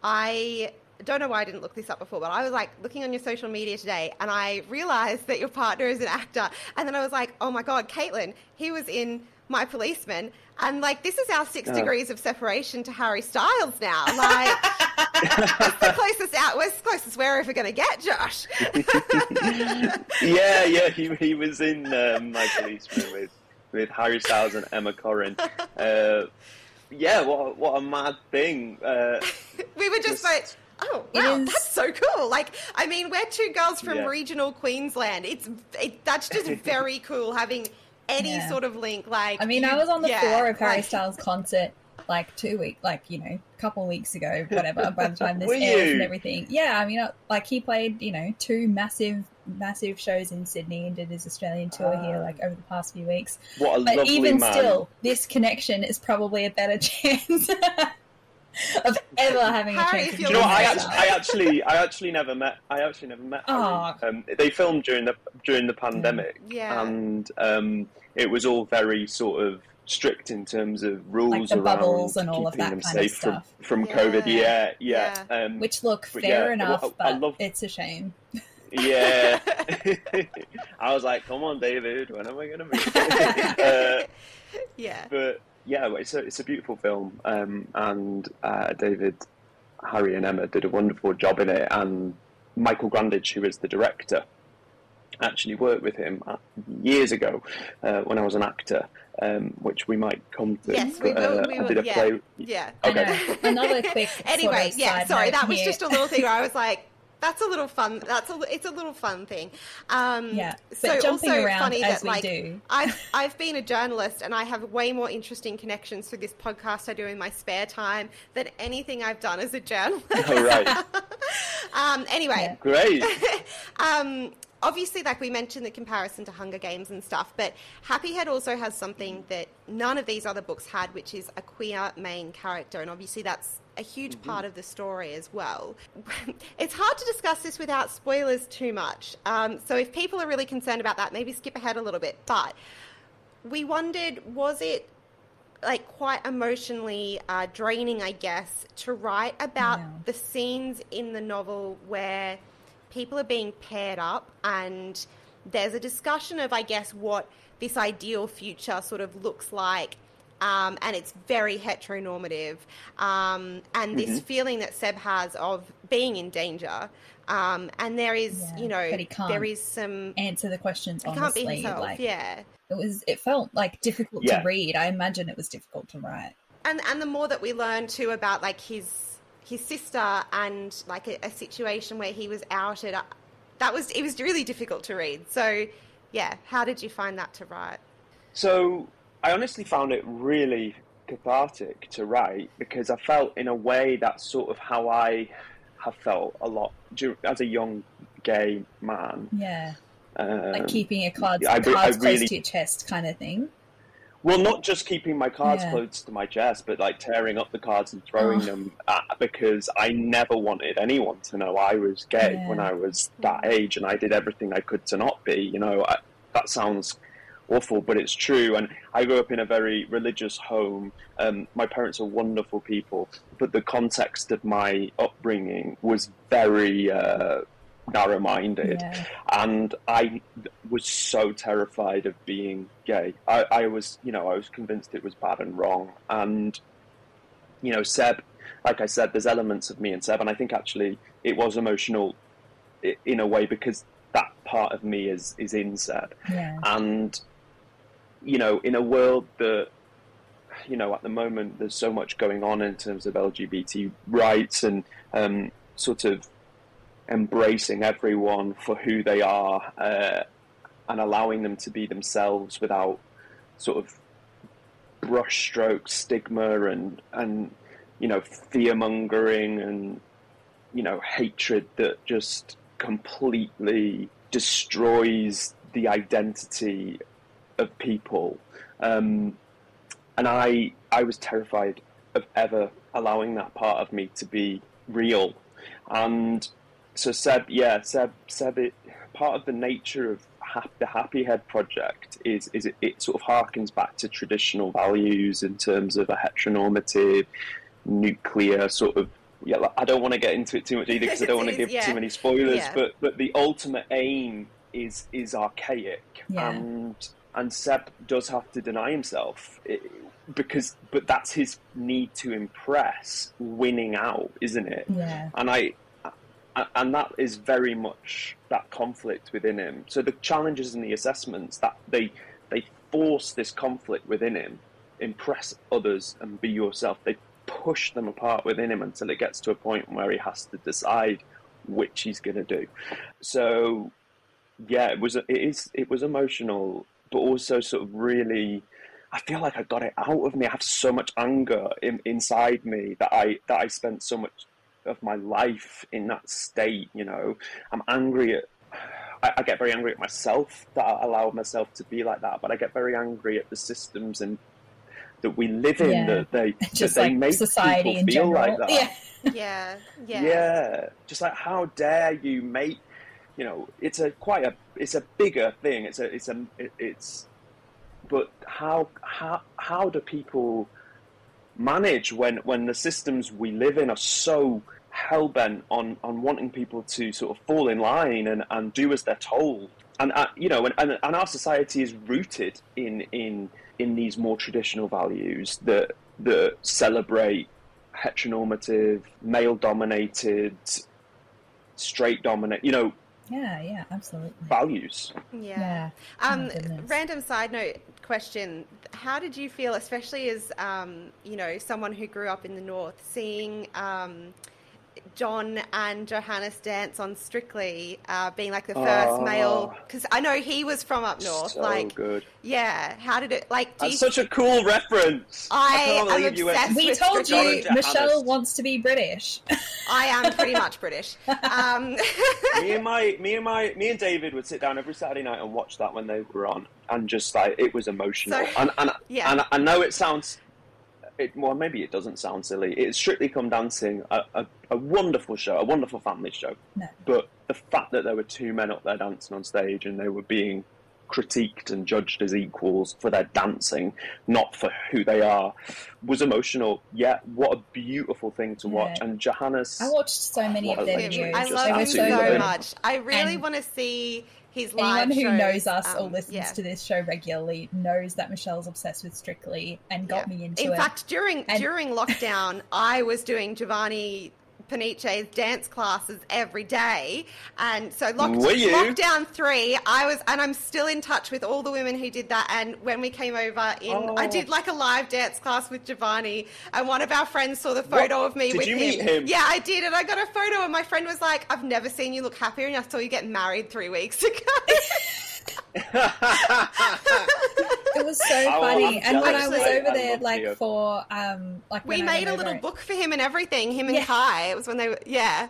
I don't know why I didn't look this up before, but I was like looking on your social media today and I realized that your partner is an actor. And then I was like, oh my God, Caitlin, he was in My Policeman. And like, this is our six uh. degrees of separation to Harry Styles now. Like, it's the closest out, where's the closest we're ever going to get, Josh? yeah, yeah, he, he was in um, My Policeman with, with Harry Styles and Emma Corrin. Uh, yeah, what, what a mad thing. Uh, we were just, just like, Oh wow, is... that's so cool! Like, I mean, we're two girls from yeah. regional Queensland. It's it, that's just very cool having any yeah. sort of link. Like, I mean, you, I was on the yeah, floor of Harry like... Styles concert like two weeks, like you know, a couple of weeks ago, whatever. by the time this airs and everything, yeah. I mean, uh, like he played, you know, two massive, massive shows in Sydney and did his Australian tour uh, here, like over the past few weeks. What a but lovely even man. still, this connection is probably a better chance. Of ever having Harry, a chance. you know, I actually, I actually, I actually never met. I actually never met. Oh. Um, they filmed during the during the pandemic, yeah, and um, it was all very sort of strict in terms of rules like around and all keeping them safe from, from yeah. COVID. Yeah, yeah. yeah. Um, Which look fair yeah, enough, well, I, I love... it's a shame. yeah, I was like, "Come on, David, when am I going to meet?" uh, yeah, but yeah, it's a it's a beautiful film, um, and uh, David, Harry, and Emma did a wonderful job in it, and Michael Grandage, who is the director, actually worked with him uh, years ago uh, when I was an actor, um, which we might come to. Yes, we will. Uh, we will I did a yeah. play. Yeah. Okay. Another quick. anyway, sort of yeah. Sorry, that was just a little thing where I was like, that's a little fun. That's a it's a little fun thing. Um, yeah. But so also funny that like do. I've I've been a journalist and I have way more interesting connections through this podcast I do in my spare time than anything I've done as a journalist. Oh, right. um, anyway. Yeah. Great. um, obviously, like we mentioned, the comparison to Hunger Games and stuff, but Happy Head also has something that none of these other books had, which is a queer main character, and obviously that's a huge mm-hmm. part of the story as well. it's hard to discuss this without spoilers too much, um, so if people are really concerned about that, maybe skip ahead a little bit. But we wondered, was it like quite emotionally uh, draining, I guess, to write about yeah. the scenes in the novel where people are being paired up and there's a discussion of, I guess, what this ideal future sort of looks like. Um, and it's very heteronormative. Um, and mm-hmm. this feeling that Seb has of being in danger. Um, and there is, yeah, you know, there is some answer the questions. He honestly, can't be himself. Like, yeah, it was. It felt like difficult yeah. to read. I imagine it was difficult to write. And and the more that we learn too about like his his sister and like a, a situation where he was outed. Uh, that was it was really difficult to read. So, yeah, how did you find that to write? So, I honestly found it really cathartic to write because I felt in a way that's sort of how I have felt a lot as a young gay man. Yeah. Um, Like keeping your cards, I re- I cards close to your chest kind of thing. Well, not just keeping my cards Yeah. close to my chest, but like tearing up the cards and throwing Oh. them because I never wanted anyone to know I was gay Yeah. when I was that age, and I did everything I could to not be. You know, I, that sounds awful, but it's true. And I grew up in a very religious home. Um, my parents are wonderful people, but the context of my upbringing was very uh, narrow-minded Yeah. and I was so terrified of being gay. I, I was, you know, I was convinced it was bad and wrong. And, you know, Seb, like I said, there's elements of me and Seb, and I think actually it was emotional in a way because that part of me is is in Seb. Yeah. And, you know, in a world that, you know, at the moment there's so much going on in terms of LGBT rights and um, sort of embracing everyone for who they are uh, and allowing them to be themselves without sort of brushstroke stigma and and you know fear mongering and you know hatred that just completely destroys the identity of people. Um, and I I was terrified of ever allowing that part of me to be real. And so Seb, yeah, Seb, Seb, it, part of the nature of hap- the Happy Head project is is it, it sort of harkens back to traditional values in terms of a heteronormative, nuclear sort of. Yeah, like, I don't want to get into it too much either because I don't want to give Yeah. too many spoilers. Yeah. But but the ultimate aim is is archaic, Yeah. and and Seb does have to deny himself. It, because, but that's his need to impress, winning out, isn't it? Yeah. and I and that is very much that conflict within him. So the challenges and the assessments that they they force this conflict within him, impress others and be yourself. They push them apart within him until it gets to a point where he has to decide which he's going to do. So yeah, it was it is it was emotional, but also sort of really. I feel like I got it out of me. I have so much anger in, inside me that I that I spent so much of my life in that state. You know, I'm angry at. I, I get very angry at myself that I allowed myself to be like that, but I get very angry at the systems and that we live in Yeah. that they Just that they like make society people in feel general. like that. Yeah. Yeah, yeah. Yeah, just like how dare you make, you know, it's a quite a it's a bigger thing. It's a it's a it, it's, but how how how do people manage when when the systems we live in are so hell bent on on wanting people to sort of fall in line and and do as they're told, and uh, you know, and, and and our society is rooted in in in these more traditional values that that celebrate heteronormative, male dominated, straight dominate, you know, Yeah, yeah, absolutely. values. Yeah. Yeah. Oh Um, my goodness. random side note question: How did you feel, especially as um, you know someone who grew up in the north, seeing um, John and Johannes dance on Strictly, uh, being like the first Oh. male? Because I know he was from up north. so like, good. yeah. How did it? Like, do you, That's such a cool reference. I can't am believe you obsessed We with told Strictly. you Michelle wants to be British. I am pretty much British. Um, me and my me and my me and David would sit down every Saturday night and watch that when they were on, and just like it was emotional. So- and and, Yeah. and I know it sounds, it, well maybe it doesn't sound silly. It's Strictly Come Dancing, a, a, a wonderful show, a wonderful family show. No. But the fact that there were two men up there dancing on stage and they were being critiqued and judged as equals for their dancing, not for who they are, was emotional. Yeah, what a beautiful thing to watch. Yeah. And Johannes. I watched so many What of a their videos. I love they were him absolutely so so love him. good. much. I really And want to see his Anyone who shows. knows us or Um, listens yeah. to this show regularly knows that Michelle's obsessed with Strictly and got Yeah. me into In it. In fact, during And- during lockdown, I was doing Giovanni Pernice's dance classes every day, and so locked, lockdown three, I was, and I'm still in touch with all the women who did that. And when we came over, in I Oh. did like a live dance class with Giovanni, and one of our friends saw the photo What? of me Did with you him. meet him? Yeah, I did, and I got a photo, and my friend was like, "I've never seen you look happier, and I saw you get married three weeks ago." It was so Oh, funny. I'm And when I was over I there, like Theo. for um, like we made a little over- book for him and everything. Him and Yeah. Kai. It was when they were, yeah.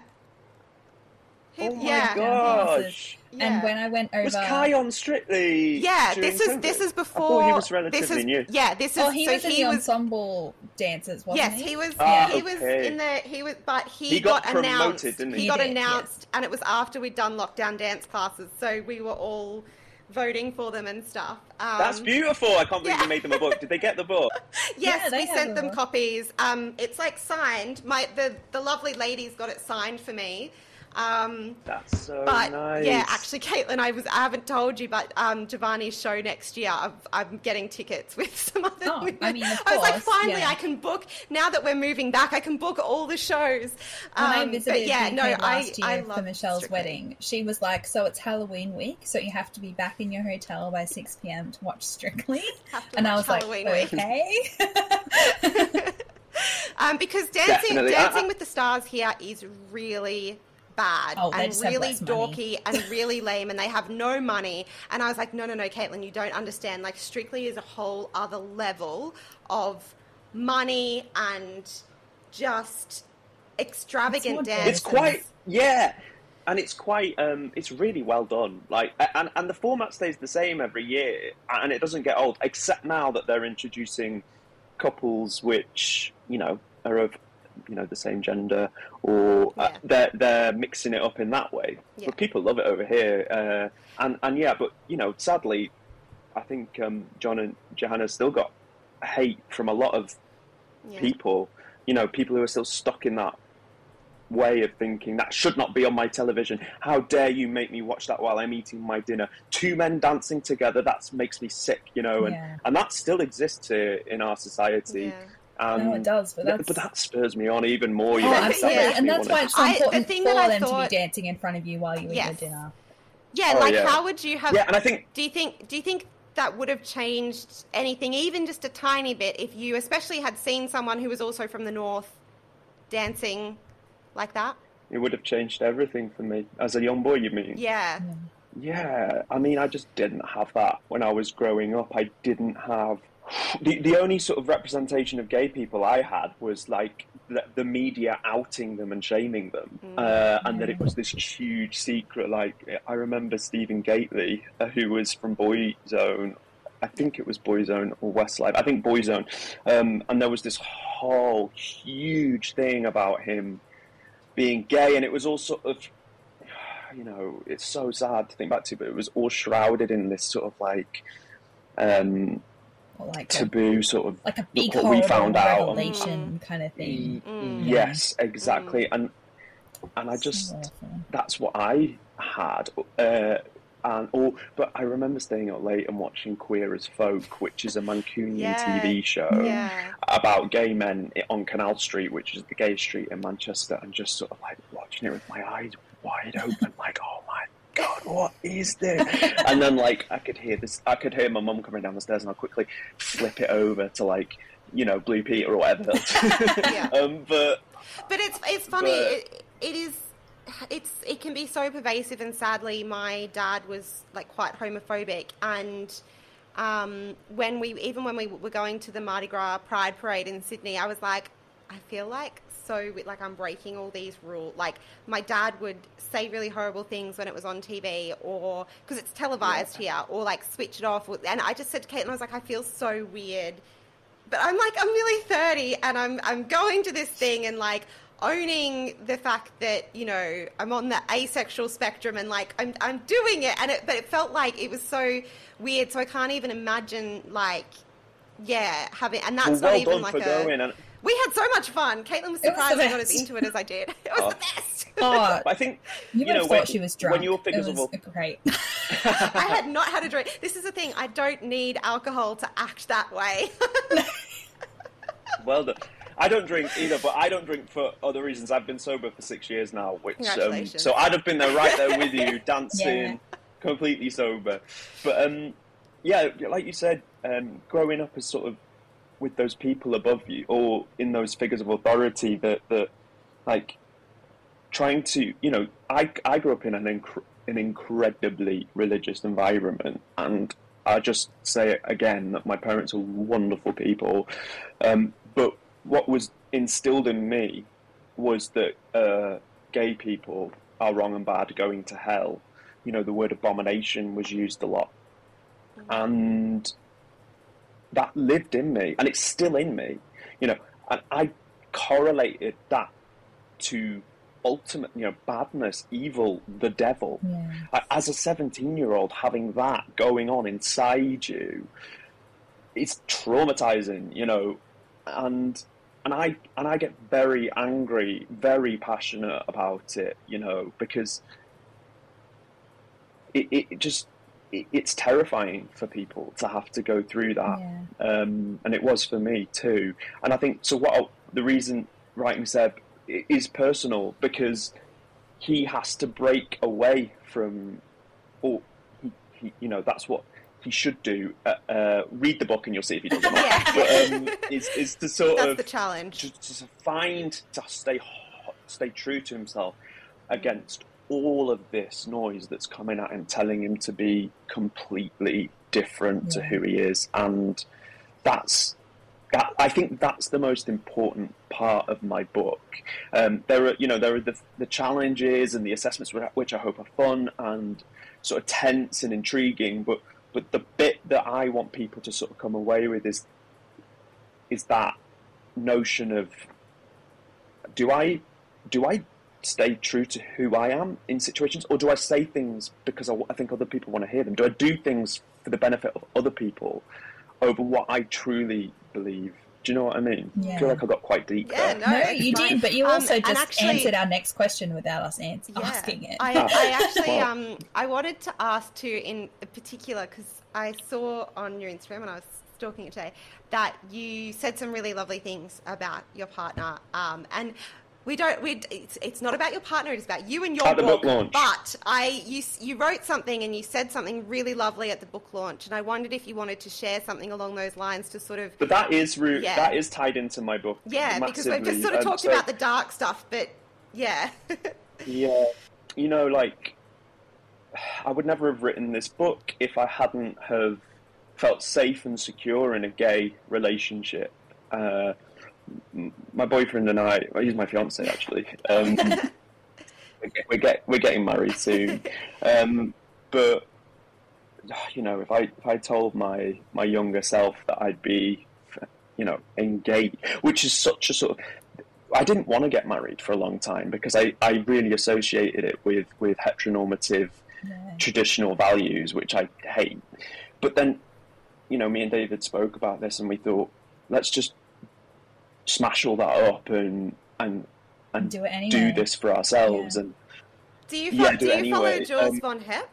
He- oh my yeah. gosh! Yeah. And when I went over, Was Kai on Strictly? Yeah, this is COVID? this is before. thought he was relatively this is, new. Yeah, this is. oh, he so was in he the was. ensemble dances, wasn't Yes, he? he was. Ah, he was in the. He was, but he, He got promoted, announced. didn't he? He He got did, announced, and it was after we'd done lockdown dance classes, so we were all voting for them and stuff. Um, That's beautiful. I can't believe yeah. you made them a book. Did they get the book? Yes, Yeah, we sent them book. copies. Um, it's like signed. My the the lovely ladies got it signed for me. Um, That's so but nice. yeah, actually, Caitlin, I was I haven't told you, but um, Giovanni's show next year, I've, I'm getting tickets with some other. Oh, I mean, of I was like, finally, yeah. I can book now that we're moving back. I can book all the shows. When I Um, visited but yeah, the no, UK last I, year I for love Michelle's Strictly. wedding, she was like, "So it's Halloween week, so you have to be back in your hotel by six p.m. to watch Strictly." Have to And I was Halloween like, week. "Okay." um, because dancing Definitely. Dancing with the stars here is really bad Oh, and really less money. dorky and really lame and they have no money. And i was like no no no caitlin you don't understand. Like strictly is a whole other level of money and just extravagant more dance it's quite yeah and it's quite um it's really well done. Like and and the format stays the same every year and it doesn't get old except now that they're introducing couples which you know are of you know the same gender or uh, Yeah. they're they're mixing it up in that way Yeah. but people love it over here uh and and yeah but you know sadly i think um john and johanna still got hate from a lot of yeah. people, you know, people who are still stuck in that way of thinking that should not be on my television. How dare you make me watch that while I'm eating my dinner? Two men dancing together, that makes me sick, you know, and, Yeah. and that still exists here in our society. Yeah. And no, it um, does, but yeah, that's. but that spurs me on even more. You Oh, know, that absolutely, makes and me that's why it's so I- the important thing for that I them to be dancing in front of you while you eat Yes. your dinner. yeah Oh, like yeah. how would you have Yeah, and I think do you think do you think that would have changed anything even just a tiny bit if you especially had seen someone who was also from the north dancing like that it would have changed everything for me as a young boy. You mean? yeah Yeah, I mean, I just didn't have that when I was growing up. I didn't have the the only sort of representation of gay people I had was like the, the media outing them and shaming them, uh, and that it was this huge secret. Like I remember Stephen Gately, uh, who was from Boyzone. I think it was Boyzone or Westlife. I think Boyzone, um, and there was this whole huge thing about him being gay, and it was all sort of you know, it's so sad to think back to, but it was all shrouded in this sort of like um, Or like a, taboo sort of. like a big what we found out. revelation kind of thing. Mm. Yes, exactly, and and I just so that's what I had. Uh, and or, but I remember staying up late and watching Queer as Folk, which is a Mancunian Yeah. TV show yeah about gay men on Canal Street, which is the gay street in Manchester, and just sort of like watching it with my eyes wide open, like, oh my god, what is this? and then like I could hear this, I could hear my mum coming down the stairs, and I'll quickly flip it over to like you know Blue Peter or whatever. Yeah. um, but but it's it's funny But- it, it is it's it can be so pervasive and sadly my dad was like quite homophobic and um, when we even when we were going to the Mardi Gras Pride Parade in Sydney I was like I feel like so like I'm breaking all these rules like my dad would say really horrible things when it was on TV or because it's televised here or like switch it off and I just said to Kate and I was like I feel so weird but I'm like, I'm really 30 and I'm, I'm going to this thing and like owning the fact that, you know, I'm on the asexual spectrum and like I'm, I'm doing it. And it, but it felt like it was so weird. So I can't even imagine like, yeah, having, and that's well, not well even like a, going. And we had so much fun. Caitlin was It was surprised I got as into it as I did. It was Oh. the best. Oh, I think you you would know have when, thought she was drunk. when your figures it of was all great. I had not had a drink. This is the thing. I don't need alcohol to act that way. Well done. I don't drink either, but I don't drink for other reasons. I've been sober for six years now, which um, Congratulations. so I'd have been there right there with you, dancing, completely sober. But um, yeah, like you said, um, growing up as sort of with those people above you or in those figures of authority that that like trying to you know I I grew up in an inc- an incredibly religious environment and I just say it again that my parents are wonderful people. Um, but what was instilled in me was that uh, gay people are wrong and bad, going to hell. You know, the word abomination was used a lot, and that lived in me, and it's still in me. You know, and I correlated that to ultimate, you know, badness, evil, the devil. Yeah. As a 17 year old, having that going on inside you, it's traumatizing, you know, and and I and I get very angry, very passionate about it, you know, because it, it just it, it's terrifying for people to have to go through that, Yeah. um, and it was for me too. And I think so. What I, the reason writing Seb is personal because he has to break away from, or he, he, you know, that's what he should do. Uh, uh, read the book and you'll see if he does or not. Yeah. But um, is is to sort That's of the challenge. to, to find to stay stay true to himself against all of this noise that's coming at him, telling him to be completely different to who he is, and that's. That, I think that's the most important part of my book. Um, there are, you know, there are the, the challenges and the assessments, which I hope are fun and sort of tense and intriguing. But but the bit that I want people to sort of come away with is is that notion of do I do I stay true to who I am in situations, or do I say things because I, I think other people want to hear them? Do I do things for the benefit of other people over what I truly believe? Do you know what I mean? I feel like I got quite deep Yeah, there. no, No, you fine. did, but you Um, also and just actually- answered our next question without us ans- Yeah. asking it. I, I actually well. um I wanted to ask too in particular because I saw on your Instagram when I was stalking it today that you said some really lovely things about your partner um and we don't we it's, it's not about your partner it's about you and your At the book, launch. but I you you wrote something and you said something really lovely at the book launch and I wondered if you wanted to share something along those lines to sort of But that is ru- Yeah. that is tied into my book. yeah because we've just sort of Um, talked so- about the dark stuff but yeah Yeah, you know, like I would never have written this book if I hadn't have felt safe and secure in a gay relationship. Uh, my boyfriend and I, well, he's my fiance actually. Um, we get, we get we're getting married soon, um, but you know, if I if I told my my younger self that I'd be, you know, engaged, which is such a sort of I didn't want to get married for a long time because I, I really associated it with, with heteronormative Yeah. traditional values, which I hate. But then, you know, me and David spoke about this and we thought, let's just smash all that up and and and Do it anyway. do this for ourselves. Yeah. And do you Yeah, do do it you follow anyway. Jules Um, von Hep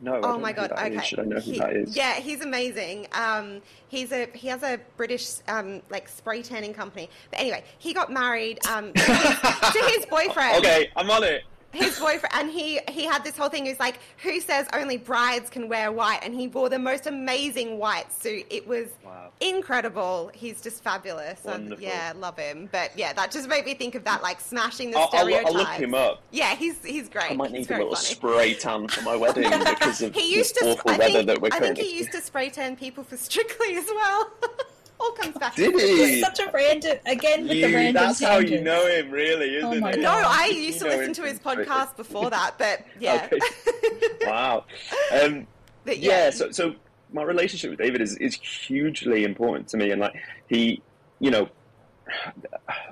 no, I Oh don't my know who god! that is. Okay, Should I know who He- that is? Yeah, he's amazing. Um, he's a he has a British um, like spray tanning company. But anyway, he got married um, to, his, to his boyfriend. Okay, I'm on it. His boyfriend, and he he had this whole thing. He was like, "Who says only brides can wear white?" And he wore the most amazing white suit. It was Wow. incredible. He's just fabulous. And, yeah, love him. But yeah, that just made me think of that, like smashing the I'll, I'll, stereotypes. I'll look him up. Yeah, he's he's great. I might he's need a little funny. spray tan for my wedding because of He used this to. awful I weather think, that we're I think he used to spray tan people for Strictly as well. All comes back. to Did he? Such a random again with You, the random. that's how you know him, really, isn't Oh my it? No, I You used to listen to his from Strictly. podcast before that, but yeah. Wow. Um, But yeah. yeah, So, so my relationship with David is is hugely important to me, and like he, you know,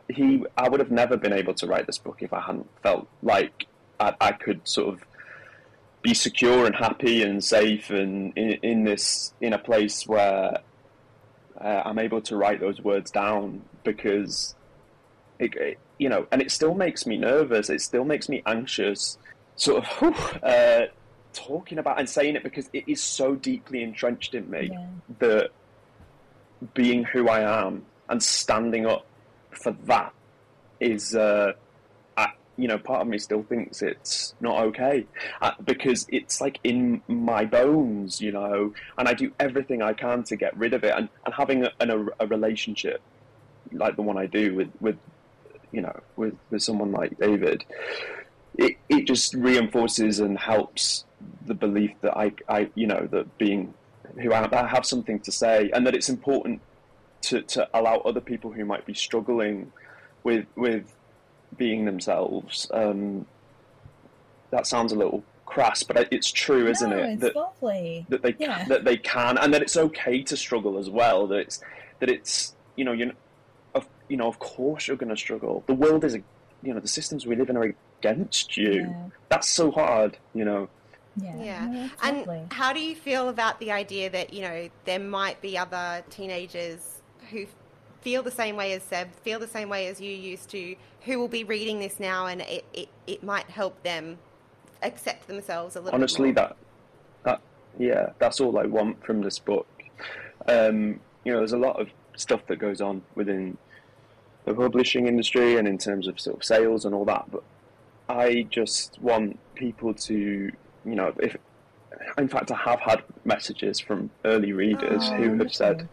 he, I would have never been able to write this book if I hadn't felt like I, I could sort of be secure and happy and safe and in, in this in a place where uh, I'm able to write those words down because it, it- you know, and it still makes me nervous. It still makes me anxious, sort of whew, uh, talking about and saying it because it is so deeply entrenched in me Yeah. that being who I am and standing up for that is, uh, you know, part of me still thinks it's not okay uh, because it's like in my bones, you know, and I do everything I can to get rid of it. And, and having a, a, a relationship like the one I do with, with you know, with, with someone like David, it, it just reinforces and helps the belief that I, I you know, that being who I, I have something to say and that it's important to, to allow other people who might be struggling with with being themselves. Um, that sounds a little crass, but it's true, isn't no, it? It's that, lovely. that they Yeah. that they can, and that it's okay to struggle as well. That it's that it's you know you of you know of course you're going to struggle. The world is a you know the systems we live in are against you. Yeah. That's so hard, you know. Yeah. Yeah. No, And how do you feel about the idea that, you know, there might be other teenagers who feel the same way as Seb, feel the same way as you used to, who will be reading this now and it, it, it might help them accept themselves a little honestly that that yeah that's all i want from this book um you know there's a lot of stuff that goes on within the publishing industry and in terms of sort of sales and all that but i just want people to you know if in fact i have had messages from early readers Oh, who have said.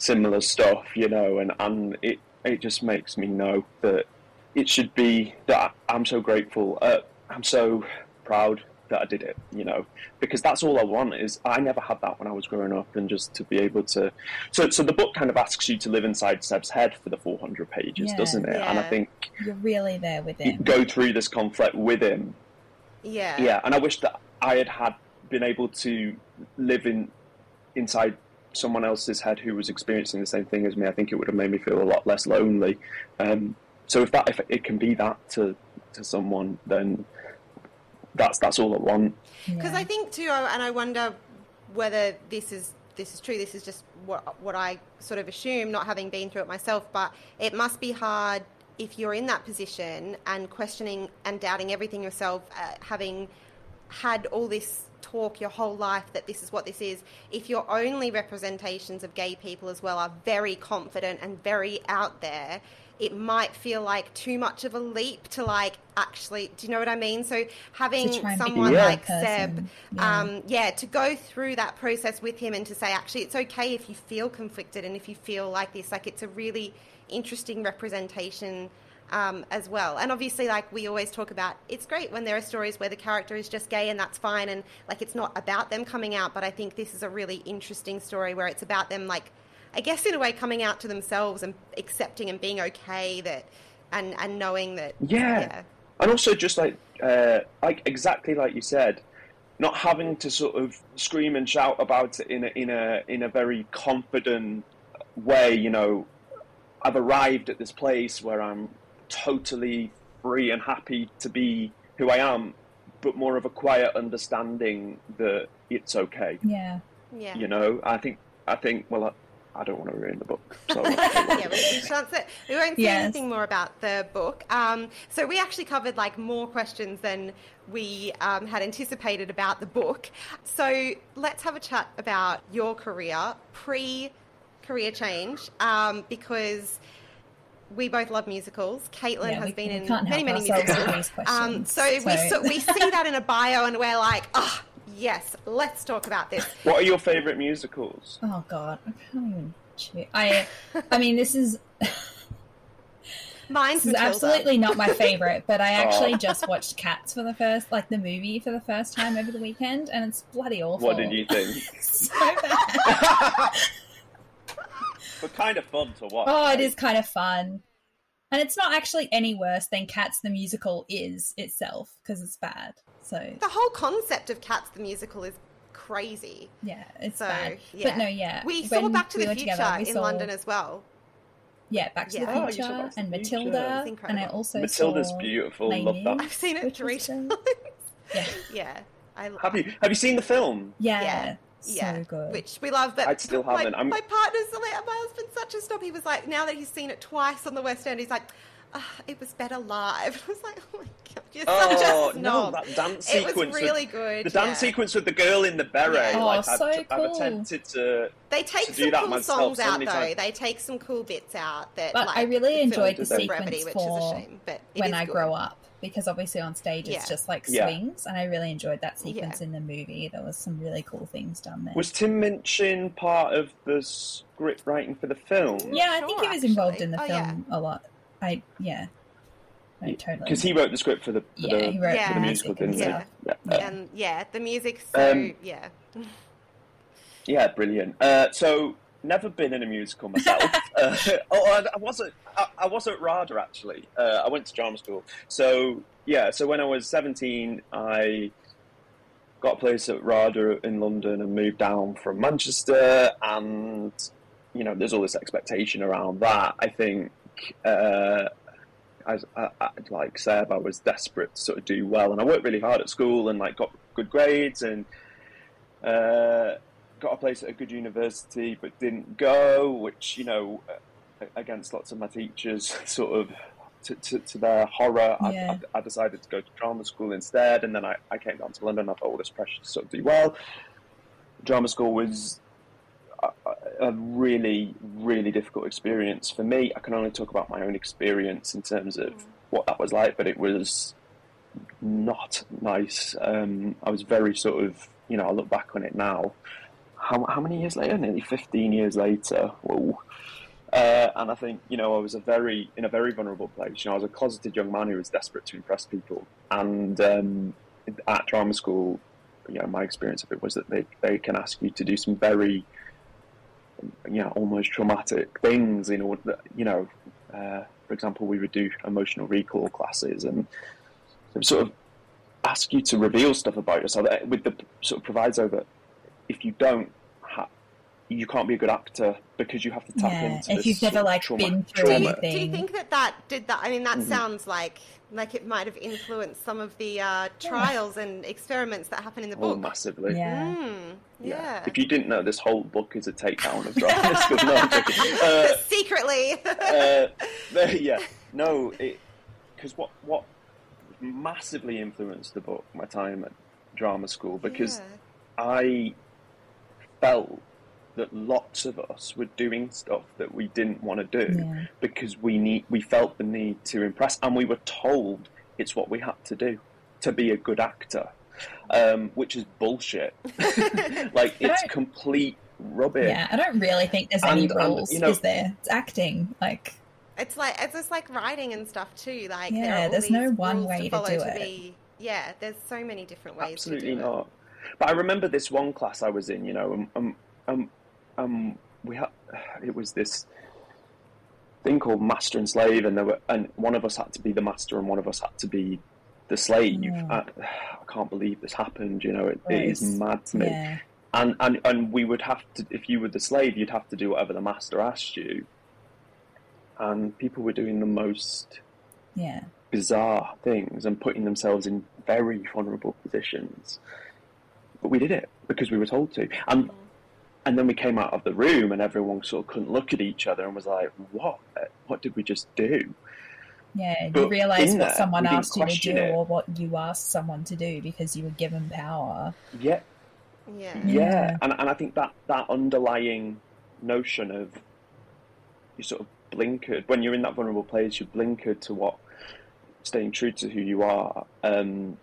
Similar stuff, you know, and, and it it just makes me know that it should be that I'm so grateful. Uh, I'm so proud that I did it, you know, because that's all I want is I never had that when I was growing up, and just to be able to. So, so the book kind of asks you to live inside Seb's head for the 400 pages, Yeah. doesn't it? And I think You're really there with you him. go through this conflict with him Yeah. yeah, and I wish that I had had been able to live in inside someone else's head who was experiencing the same thing as me. I think it would have made me feel a lot less lonely. Um, so if that if it can be that to to someone, then that's that's all I want. Because Yeah. I think too, and I wonder whether this is this is true. This is just what what I sort of assume, not having been through it myself. But it must be hard if you're in that position and questioning and doubting everything yourself, uh, having had all this talk your whole life that this is what this is. If your only representations of gay people as well are very confident and very out there, it might feel like too much of a leap to like actually. Do you know what I mean? So having To try and be someone like that Seb, yeah. um, yeah, to go through that process with him and to say actually it's okay if you feel conflicted and if you feel like this, like it's a really interesting representation um, as well. And obviously, like we always talk about, it's great when there are stories where the character is just gay and that's fine, and like it's not about them coming out. But I think this is a really interesting story where it's about them, like I guess in a way, coming out to themselves and accepting and being okay that, and and knowing that, Yeah. And also just like uh, like exactly like you said, not having to sort of scream and shout about it in a in a in a very confident way. You know, I've arrived at this place where I'm totally free and happy to be who I am, but more of a quiet understanding that it's okay. Yeah. yeah. You know, I think I think well. I, I don't want to ruin the book, so yeah, we, we, we won't say Yes. anything more about the book. Um, so we actually covered like more questions than we um, had anticipated about the book. So let's have a chat about your career pre career change um, because we both love musicals. Caitlin Yeah, has we- been we in many, many musicals. Um, questions, so, we so- so we see that in a bio and we're like, oh, yes, let's talk about this. what are your favourite musicals? Oh God, I can't even. Choose. I. I mean, this is Mine's this is absolutely not my favorite, but I actually Oh. just watched Cats for the first, like the movie for the first time over the weekend, and it's bloody awful. What did you think? so bad. but kind of fun to watch. Oh, it right? is kind of fun. And it's not actually any worse than Cats the musical is itself because it's bad. So The whole concept of Cats the musical is crazy. yeah, it's So, bad. yeah. But no, yeah. We saw Back to we the Future together, in saw- London as well. Yeah, Back to Yeah. the Oh, you saw Future Back to and the Future. Matilda, It's and I also Matilda's saw beautiful. Les Love that. I've seen it which three times. Yeah, yeah, I Have you have you seen the film? yeah, Yeah. So yeah, good. which we love. But I still my, haven't. I'm- My partner's my husband's such a snob. He was like, now that he's seen it twice on the West End, he's like, ah, it was better live. I was like, oh my god, you're Oh such a no, that dance it sequence. was really with, good. the dance yeah. sequence with the girl in the beret. Yeah. Oh, like I've, so I've cool. attempted to. They take to some that cool songs so out though. times. They take some cool bits out that. But like, I really enjoyed the does brevity, sequence which is a for shame, but it when is I good. grow up because obviously on stage it's just like Yeah. swings, and I really enjoyed that Yeah. sequence in the movie. There was some really cool things done there. Was Tim Minchin part of the script writing for the film? yeah, I think he was involved in the Oh, film a lot. I yeah, no, totally. Because he wrote the script for the for yeah, the, he wrote Yeah. for the musical, and didn't he? Yeah. stuff. Yeah. And yeah, the music. So Um, yeah, yeah, brilliant. Uh, so never been in a musical myself. uh, oh, I wasn't. I, I wasn't RADA actually. Uh, I went to drama school. So yeah. So when I was seventeen, I got a place at RADA in London and moved down from Manchester. And you know, there's all this expectation around that. I think. Uh, as I, I, like Seb, I was desperate to sort of do well, and I worked really hard at school and like got good grades and uh, got a place at a good university, but didn't go, which you know, against lots of my teachers, sort of to, to, to their horror, yeah. I, I, decided to go to drama school instead, and then I, I came down to London. I thought all this pressure to sort of do well. Drama school was a, a really, really difficult experience for me. I can only talk about my own experience in terms of what that was like, but it was not nice. Um, I was very sort of, you know, I look back on it now how, how many years later? Nearly 15 years later. Whoa. Uh, and I think, you know, I was a very, in a very vulnerable place. You know, I was a closeted young man who was desperate to impress people. And um, at drama school, you know, my experience of it was that they, they can ask you to do some very, you know, almost traumatic things in order, that, you know, uh, for example, we would do emotional recall classes and sort of ask you to reveal stuff about yourself with the sort of proviso that if you don't, you can't be a good actor because you have to tap yeah, into. If you've never like trauma, been through trauma. anything, do you think that that did that? I mean, that mm-hmm. sounds like like it might have influenced some of the uh, trials yeah. and experiments that happen in the book. Oh, massively. Yeah. Mm, yeah. yeah. If you didn't know, this whole book is a takedown of drama school. No, uh, Secretly. uh, yeah. No, because what what massively influenced the book, my time at drama school, because I felt that lots of us were doing stuff that we didn't want to do yeah. because we need we felt the need to impress and we were told it's what we had to do to be a good actor um, which is bullshit. Like it's complete rubbish. Yeah i don't really think there's any rules and, you know, is there. It's acting like it's like it's just like writing and stuff too like yeah there there's no one way to, to do it be, yeah there's so many different ways absolutely not it. But I remember this one class I was in, you know, um, um, um, um we had it was this thing called master and slave, and there were, and one of us had to be the master, and one of us had to be the slave. Yeah. I, I, can't believe this happened. You know, it, it is mad to me. Yeah. And, and and we would have to, if you were the slave, you'd have to do whatever the master asked you. And people were doing the most yeah. bizarre things and putting themselves in very vulnerable positions but we did it because we were told to. And and then we came out of the room, and everyone sort of couldn't look at each other and was like, "What? What did we just do?" Yeah, you realise what there, someone asked you to do it. or what you asked someone to do because you were given power. Yeah. Yeah. Yeah. And and I think that that underlying notion of you sort of blinkered when you're in that vulnerable place, you blinkered to what staying true to who you are. Um,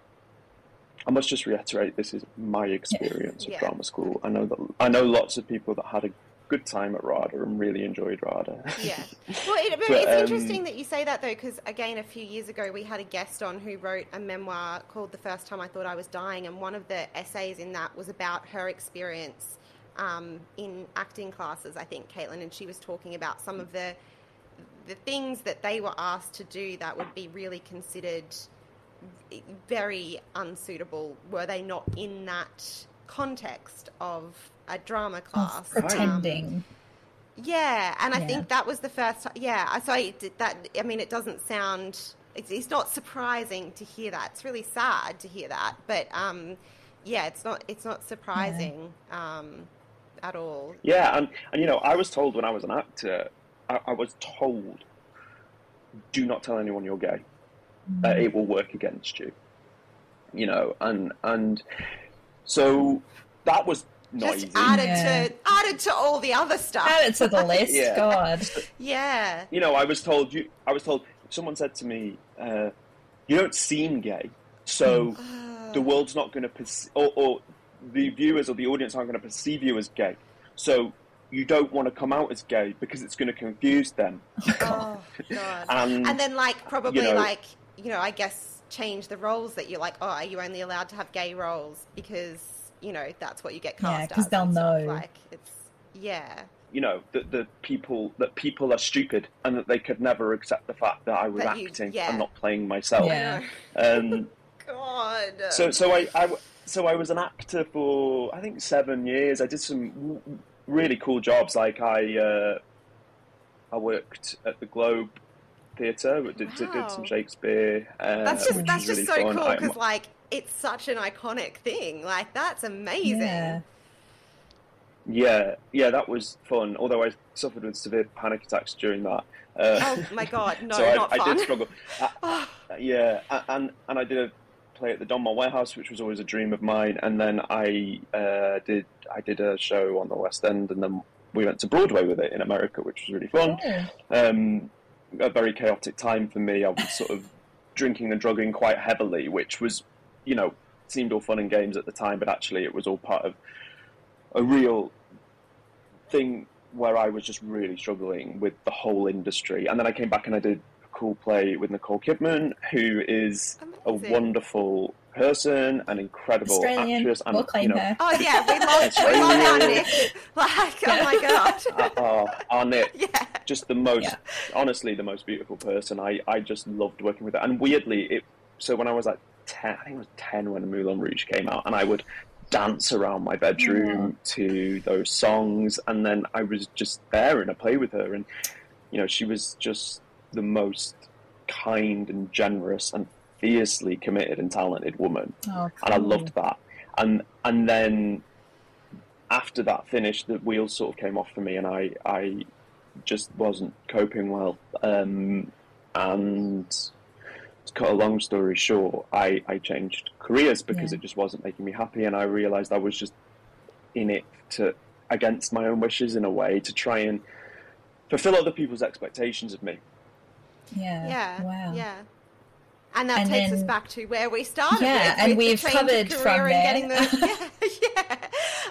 I must just reiterate, this is my experience yeah. of drama school. I know that I know lots of people that had a good time at RADA and really enjoyed RADA. Yeah. Well, it, but, it's um, interesting that you say that though, because again, a few years ago we had a guest on who wrote a memoir called "The First Time I Thought I Was Dying," and one of the essays in that was about her experience um, in acting classes. I think Caitlin, and she was talking about some of the the things that they were asked to do that would be really considered very unsuitable were they not in that context of a drama class? Of pretending. Um, yeah and i think that was the first time yeah so I did that i mean it doesn't sound it's, it's not surprising to hear that. It's really sad to hear that but um yeah it's not it's not surprising yeah. um at all. Yeah and and you know i was told when i was an actor I, I was told do not tell anyone you're gay uh, it will work against you. You know, and and so that was noisy. Just added yeah. to added to all the other stuff. Added to the list. yeah. God. Yeah. You know, I was told you. I was told someone said to me, uh, "You don't seem gay, so mm. the world's not going to perceive, or, or the viewers or the audience aren't going to perceive you as gay. So you don't want to come out as gay because it's going to confuse them. Oh, God. and, and, then, like, probably, you know, like, you know, I guess change the roles that you're like, oh, are you only allowed to have gay roles because you know that's what you get cast yeah, because they'll know. Like it's yeah. you know that the people that people are stupid and that they could never accept the fact that I was That you- acting yeah. and not playing myself. Yeah. Um, God. so so I, I w- so I was an actor for I think seven years. I did some really cool jobs. Like I uh, I worked at the Globe Theatre, did, did, did some Shakespeare. Uh, that's just that's just really so fun. cool because like it's such an iconic thing. Like that's amazing. Yeah. yeah, yeah, that was fun. Although I suffered with severe panic attacks during that. Uh, Oh my god, no, so I, not I fun. did struggle. Uh, Oh, Yeah, and and I did a play at the Donmar Warehouse, which was always a dream of mine. And then I uh, did I did a show on the West End, and then we went to Broadway with it in America, which was really fun. Oh. Um, a very chaotic time for me. I was sort of drinking and drugging quite heavily, which was, you know, seemed all fun and games at the time, but actually it was all part of a real thing where I was just really struggling with the whole industry. And then I came back and I did a cool play with Nicole Kidman, who is a wonderful person, an incredible Australian. actress, and we'll claim you know, her. oh yeah, we love That's we love our Nick. Like, oh my god. uh, uh, our Nick, yeah. Just the most Yeah. honestly the most beautiful person. I i just loved working with her. And weirdly it so when i was like 10 i think it was 10 when moulin rouge came out and i would dance around my bedroom to those songs and then i was just there in a play with her and you know she was just the most kind and generous and fiercely committed and talented woman. Oh, and I loved that. And and then after that finished, the wheels sort of came off for me, and I I just wasn't coping well. Um, and to cut a long story short, I I changed careers because Yeah. it just wasn't making me happy, and I realised I was just in it to against my own wishes in a way to try and fulfill other people's expectations of me. Yeah. Yeah. Wow. Yeah. And that And takes us back to where we started. Yeah, with, and with we've change covered career from and there. Getting the, yeah, yeah.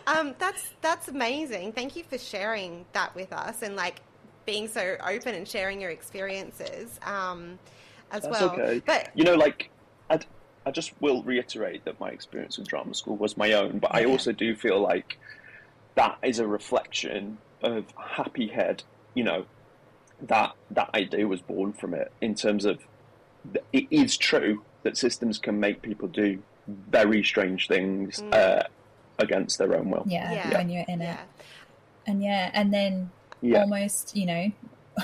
Um, that's that's amazing. Thank you for sharing that with us and like being so open and sharing your experiences um, as That's well. okay. But You know, like I, I just will reiterate that my experience with drama school was my own, but I also do feel like that is a reflection of Happy Head. You know, that that idea was born from it. In terms of, it is true that systems can make people do very strange things Mm. uh, against their own will. Yeah, Yeah. when you're in yeah, it. And yeah, and then Yeah. almost, you know,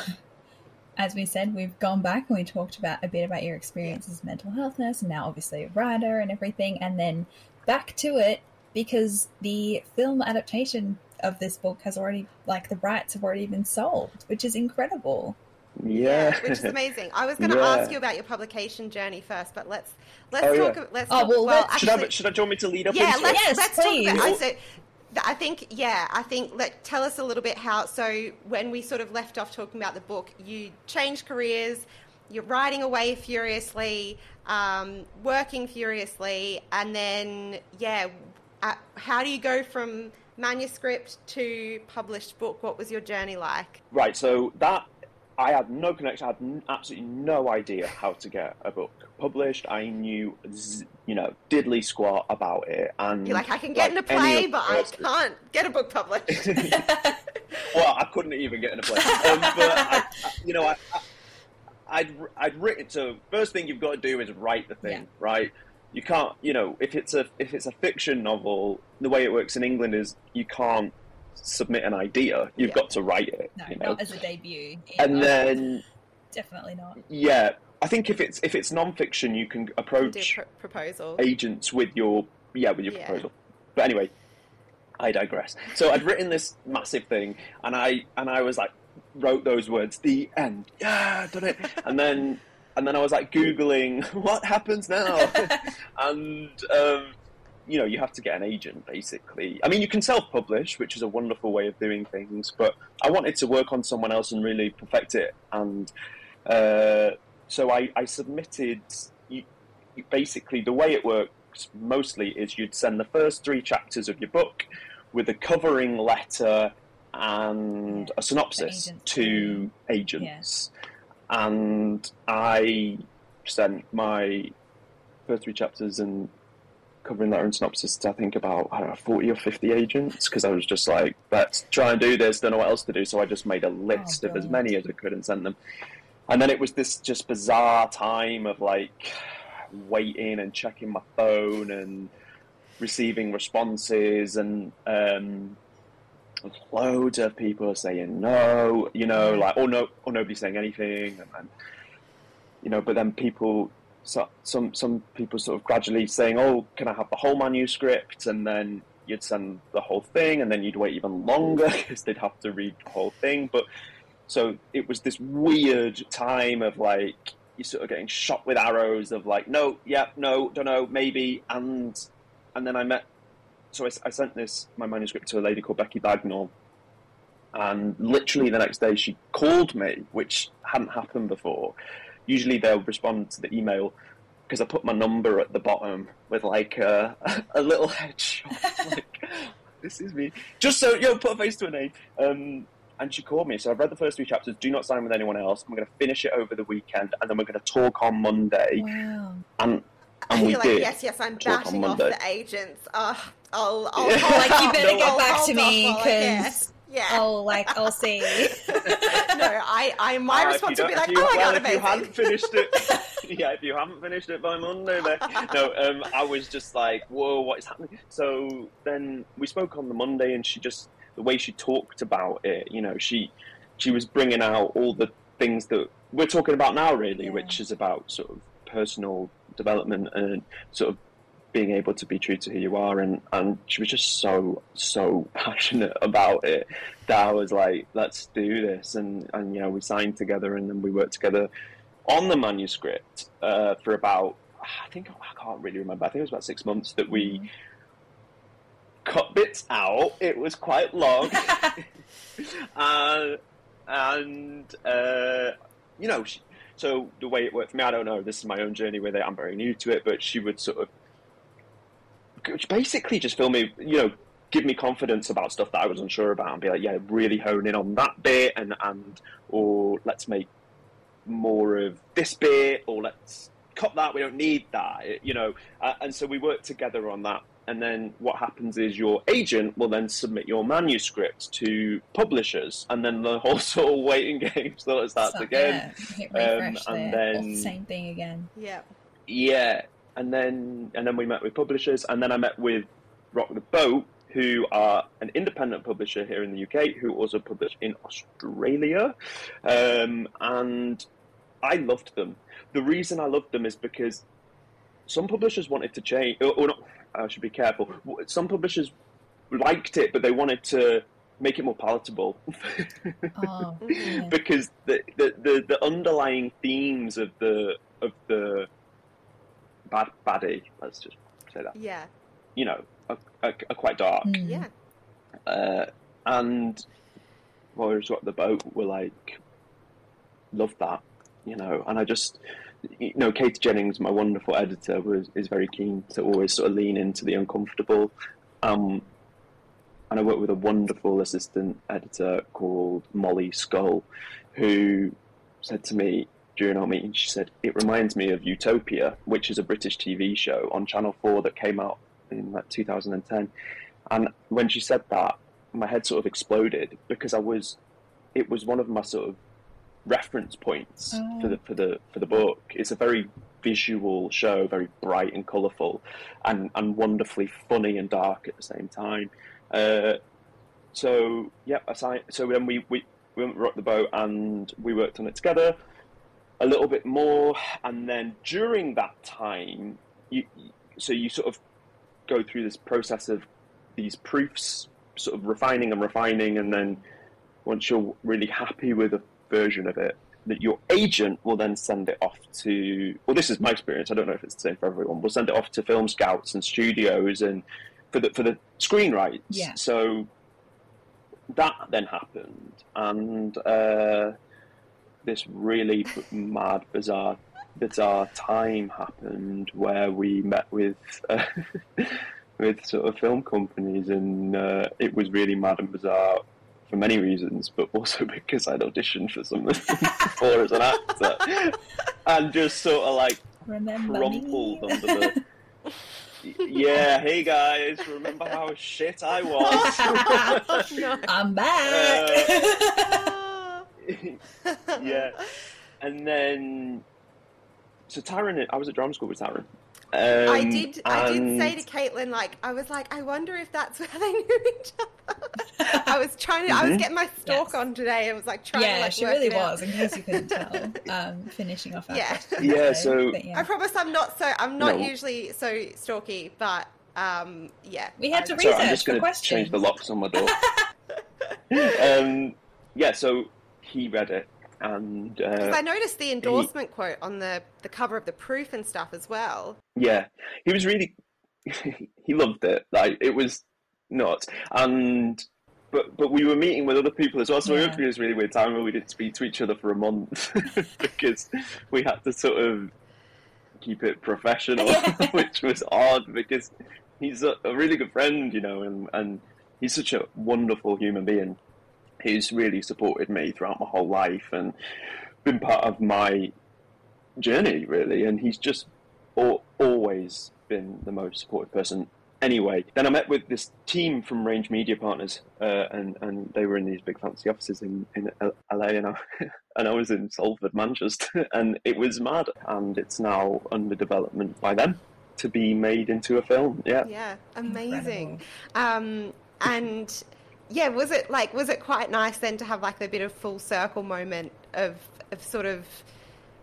as we said, we've gone back and we talked about a bit about your experience as a mental health nurse and now obviously a writer and everything, and then back to it because the film adaptation of this book has already, like, the rights have already been sold, which is incredible. Yeah, which is amazing. I was going to Yeah. ask you about your publication journey first, but let's let's Oh, talk. yeah. Let's Oh, talk, well, well, let's- should I? actually, Should I? Do you want me to lead up yeah, into let's it? Yes, let's please. talk about. I, so, th- I think yeah, I think let tell us a little bit how. So when we sort of left off talking about the book, you changed careers. You're writing away furiously, um, working furiously, and then yeah, uh, how do you go from manuscript to published book? What was your journey like? Right, so that I had no connection. I had n- absolutely no idea how to get a book published. I knew, z- you know, diddly squat about it, and You're like, I can get in a play, but I rest of it- can't get a book published. well, I couldn't even get in a play. Um, but I, I, you know, I, I, I'd I'd written. So first thing you've got to do is write the thing, Yeah. right? You can't, you know, if it's a if it's a fiction novel, the way it works in England is you can't submit an idea. You've Yeah. got to write it. No, you know? not as a debut. and then Definitely not. yeah, I think if it's if it's non-fiction, you can approach pr- proposal. agents with your yeah with your Yeah. proposal. But anyway, I digress. So I'd written this massive thing, and I and I was like wrote those words, the end, yeah, done it, and then and then I was like googling what happens now, and um, you know you have to get an agent basically. I mean you can self-publish, which is a wonderful way of doing things, but I wanted to work on someone else and really perfect it, and uh, so I, I submitted. You, you- basically, the way it works mostly is you'd send the first three chapters of your book with a covering letter and Yeah, a synopsis agents. to agents. And I sent my first three chapters and covering letter and synopsis to I think about I don't know forty or fifty agents because I was just like, let's try and do this. Don't know what else to do, so I just made a list Oh, of as many as I could and sent them. And then it was this just bizarre time of like waiting and checking my phone and receiving responses and um, loads of people saying no, you know, like or no, or nobody saying anything, and, and you know, but then people, so, some some people sort of gradually saying, oh, can I have the whole manuscript, and then you'd send the whole thing, and then you'd wait even longer because they'd have to read the whole thing, but so it was this weird time of like you're sort of getting shot with arrows of like no, yeah, no, don't know, maybe, and and then I met. So I, I sent this my manuscript to a lady called Becky Bagnell, and literally the next day she called me, which hadn't happened before. Usually they'll respond to the email because I put my number at the bottom with like a, a little headshot, like this is me, just so you know, put a face to a name. Um, and she called me. So I've read the first three chapters. Do not sign with anyone else. I'm going to finish it over the weekend, and then we're going to talk on Monday. Wow. And and And we like, did. yes, yes, I'm talk on off the agents. Uh, I'll, I'll, Yeah. Like, you better I'll get back hold to me, while I can. 'cause yeah. Oh, like I'll see. no, I, I, my if response would be like, if you- oh my well, god, if you amazing. hadn't finished it, yeah, if you haven't finished it by Monday, then no. Um, I was just like, whoa, what is happening? So then we spoke on the Monday, and she just the way she talked about it, you know, she she was bringing out all the things that we're talking about now, really, Yeah. which is about sort of personal development and sort of being able to be true to who you are and, and she was just so so passionate about it that I was like let's do this and and you know we signed together and then we worked together on the manuscript uh, for about I think I can't really remember I think it was about six months that we cut bits out. It was quite long. Uh, and uh, you know she, so the way it worked for me I don't know this is my own journey with it I'm very new to it but she would sort of basically just film me, you know, give me confidence about stuff that I was unsure about and be like, yeah, really hone in on that bit and, and or let's make more of this bit or let's cut that, we don't need that, you know. Uh, and so we worked together on that. And then what happens is your agent will then submit your manuscript to publishers, and then the whole sort of waiting game sort of starts So, again. Yeah, Um, and there. then- Same thing again. Yeah. Yeah, and then and then we met with publishers, and then I met with Rock the Boat, who are an independent publisher here in the UK, who also publish in Australia, um, and I loved them. The reason I loved them is because some publishers wanted to change, or, or not. I should be careful. Some publishers liked it, but they wanted to make it more palatable. Oh, yeah. because the, the, the, the underlying themes of the of the bad baddie, let's just say that, Yeah. you know, are, are, are quite dark. Mm. Yeah. Uh, and Warriors Rock the Boat were like, love that, you know, and I just, you know, Kate Jennings, my wonderful editor, was is very keen to always sort of lean into the uncomfortable. Um, and I work with a wonderful assistant editor called Molly Skull, who said to me during our meeting, she said, It reminds me of Utopia, which is a British TV show on Channel 4 that came out in like 2010. And when she said that, my head sort of exploded because I was, it was one of my sort of reference points Oh. for the for the for the book. It's a very visual show, very bright and colourful, and and wonderfully funny and dark at the same time. Uh, so yeah, aside, so then we we we went rocked the boat and we worked on it together a little bit more, and then during that time, you so you sort of go through this process of these proofs, sort of refining and refining, and then once you're really happy with a version of it, that your agent will then send it off to. Well, this is my experience. I don't know if it's the same for everyone. We'll send it off to film scouts and studios and for the for the screen rights. Yeah. So that then happened, and uh, this really mad, bizarre, bizarre time happened where we met with uh, with sort of film companies, and uh, it was really mad and bizarre for many reasons, but also because I'd auditioned for something before as an actor, and just sort of like Remember crumpled me? under the yeah, hey guys, remember how shit I was? no. I'm back. Oh. Yeah. And then, so Taron, I was at drama school with Taron. Um, I did. I did say to Caitlin, like, I was like, I wonder if that's where they knew each other. I was trying to. I was Mhm. getting my stalk Yes. on today. I was like trying to yeah, like she work really it out. was. In case you couldn't tell, um, finishing off our Yeah. Yeah, today, so- but yeah. I promise I'm not so. I'm not No. usually so stalky, but um, yeah. We had I- to Sorry, I'm just going to change the locks on my door. um, yeah, so he read it, and uh, I noticed the endorsement quote on the the cover of the proof and stuff as well. yeah, he was really he loved it. Like it was nuts, and but but we were meeting with other people as well, so we Yeah. went through this really weird time where we didn't speak to each other for a month because we had to sort of keep it professional, Yeah. which was odd because he's a, a really good friend, you know, and and he's such a wonderful human being. He's really supported me throughout my whole life and been part of my journey, really. And he's just al- always been the most supportive person. Anyway, then I met with this team from Range Media Partners, uh, and and they were in these big fancy offices in in LA, and I and I was in Salford, Manchester, and it was mad. And it's now under development by them to be made into a film. Yeah. Yeah, amazing. Um, and yeah, was it like was it quite nice then to have like a bit of full circle moment of of sort of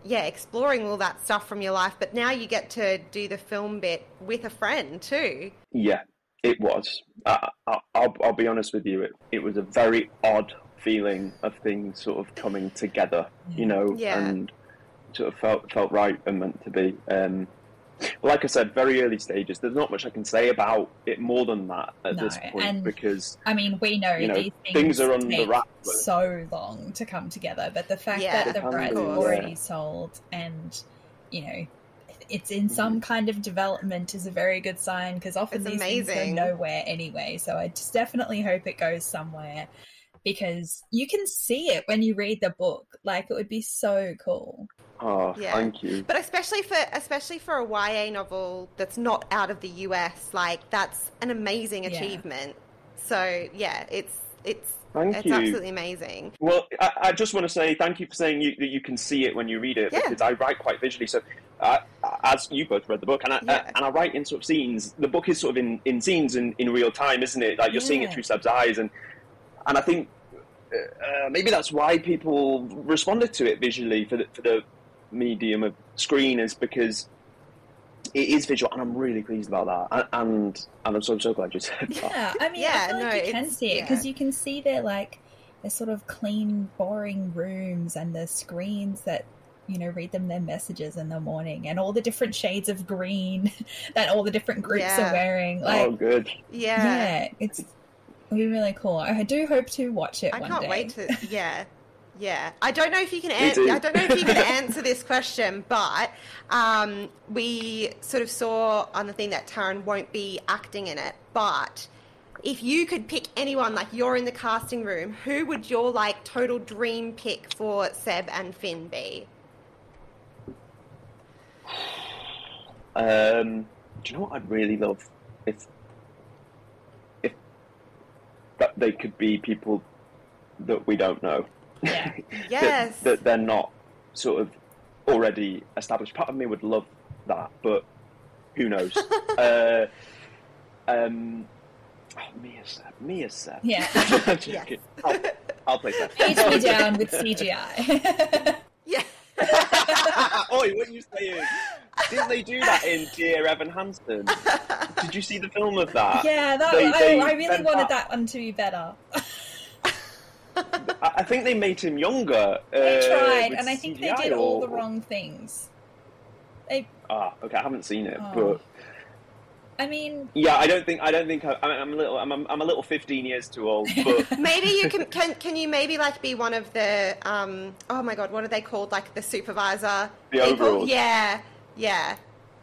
yeah exploring all that stuff from your life, but now you get to do the film bit with a friend too. Yeah, it was. I, I, I'll, I'll be honest with you. It, it was a very odd feeling of things sort of coming together, you know, Yeah. and sort of felt felt right and meant to be. Um, like I said, very early stages. There's not much I can say about it more than that at No, this point and- because I mean, we know, You know, these things, things are on the wraps, but- so long to come together, but the fact Yeah, that the of rights are course. already sold and you know it's in mm-hmm. some kind of development is a very good sign because often It's these things go nowhere anyway. So I just definitely hope it goes somewhere because you can see it when you read the book. Like it would be so cool. Oh, Yeah. thank you. But especially for especially for a YA novel that's not out of the US, like that's an amazing Yeah. achievement. So yeah, it's it's Thank it's you. absolutely amazing. Well, I, I just want to say thank you for saying you, that you can see it when you read it Yeah. because I write quite visually. So, uh, as you both read the book, and I, Yeah. uh, and I write in sort of scenes. The book is sort of in, in scenes in, in real time, isn't it? Like you're seeing it through Seb's eyes, and and I think uh, maybe that's why people responded to it visually for the for the medium of screen is because it is visual, and I'm really pleased about that. And and, and I'm so so glad you said that. Yeah, I mean, Yeah, I feel like you can see it because yeah. you can see their like their sort of clean, boring rooms and the screens that you know read them their messages in the morning and all the different shades of green that all the different groups Yeah. are wearing. Oh, like, oh, good. Yeah. yeah, it's it'll be really cool. I do hope to watch it I one can't day. wait to. Yeah, yeah. I don't know if you can. Me An- I don't know if you can answer this question, but um, we sort of saw on the thing that Taron won't be acting in it. But if you could pick anyone, like you're in the casting room, who would your like total dream pick for Seb and Finn be? Um, do you know what I'd really love if if that they could be people that we don't know. Yeah. that, Yes. that they're not sort of already established. Part of me would love that, but who knows? uh, um, oh, Mia Seb, Mia Seb. Yeah. I'm joking. I'll, I'll play Seb. Page me down with CGI. Yeah. Oi, what are you saying? Didn't they do that in Dear Evan Hansen? Did you see the film of that? yeah, that They- I, they I really wanted back- that one to be better. I I think they made him younger. They uh, tried, with and I think they CGI did all the wrong things. They, Ah, okay, I haven't seen it, Oh. but I mean, yeah, I don't think I don't think I, I'm a little I'm, I'm a little 15 years too old, but Maybe you can, can can you maybe like be one of the um oh my god what are they called like the supervisor The people? overalls. yeah yeah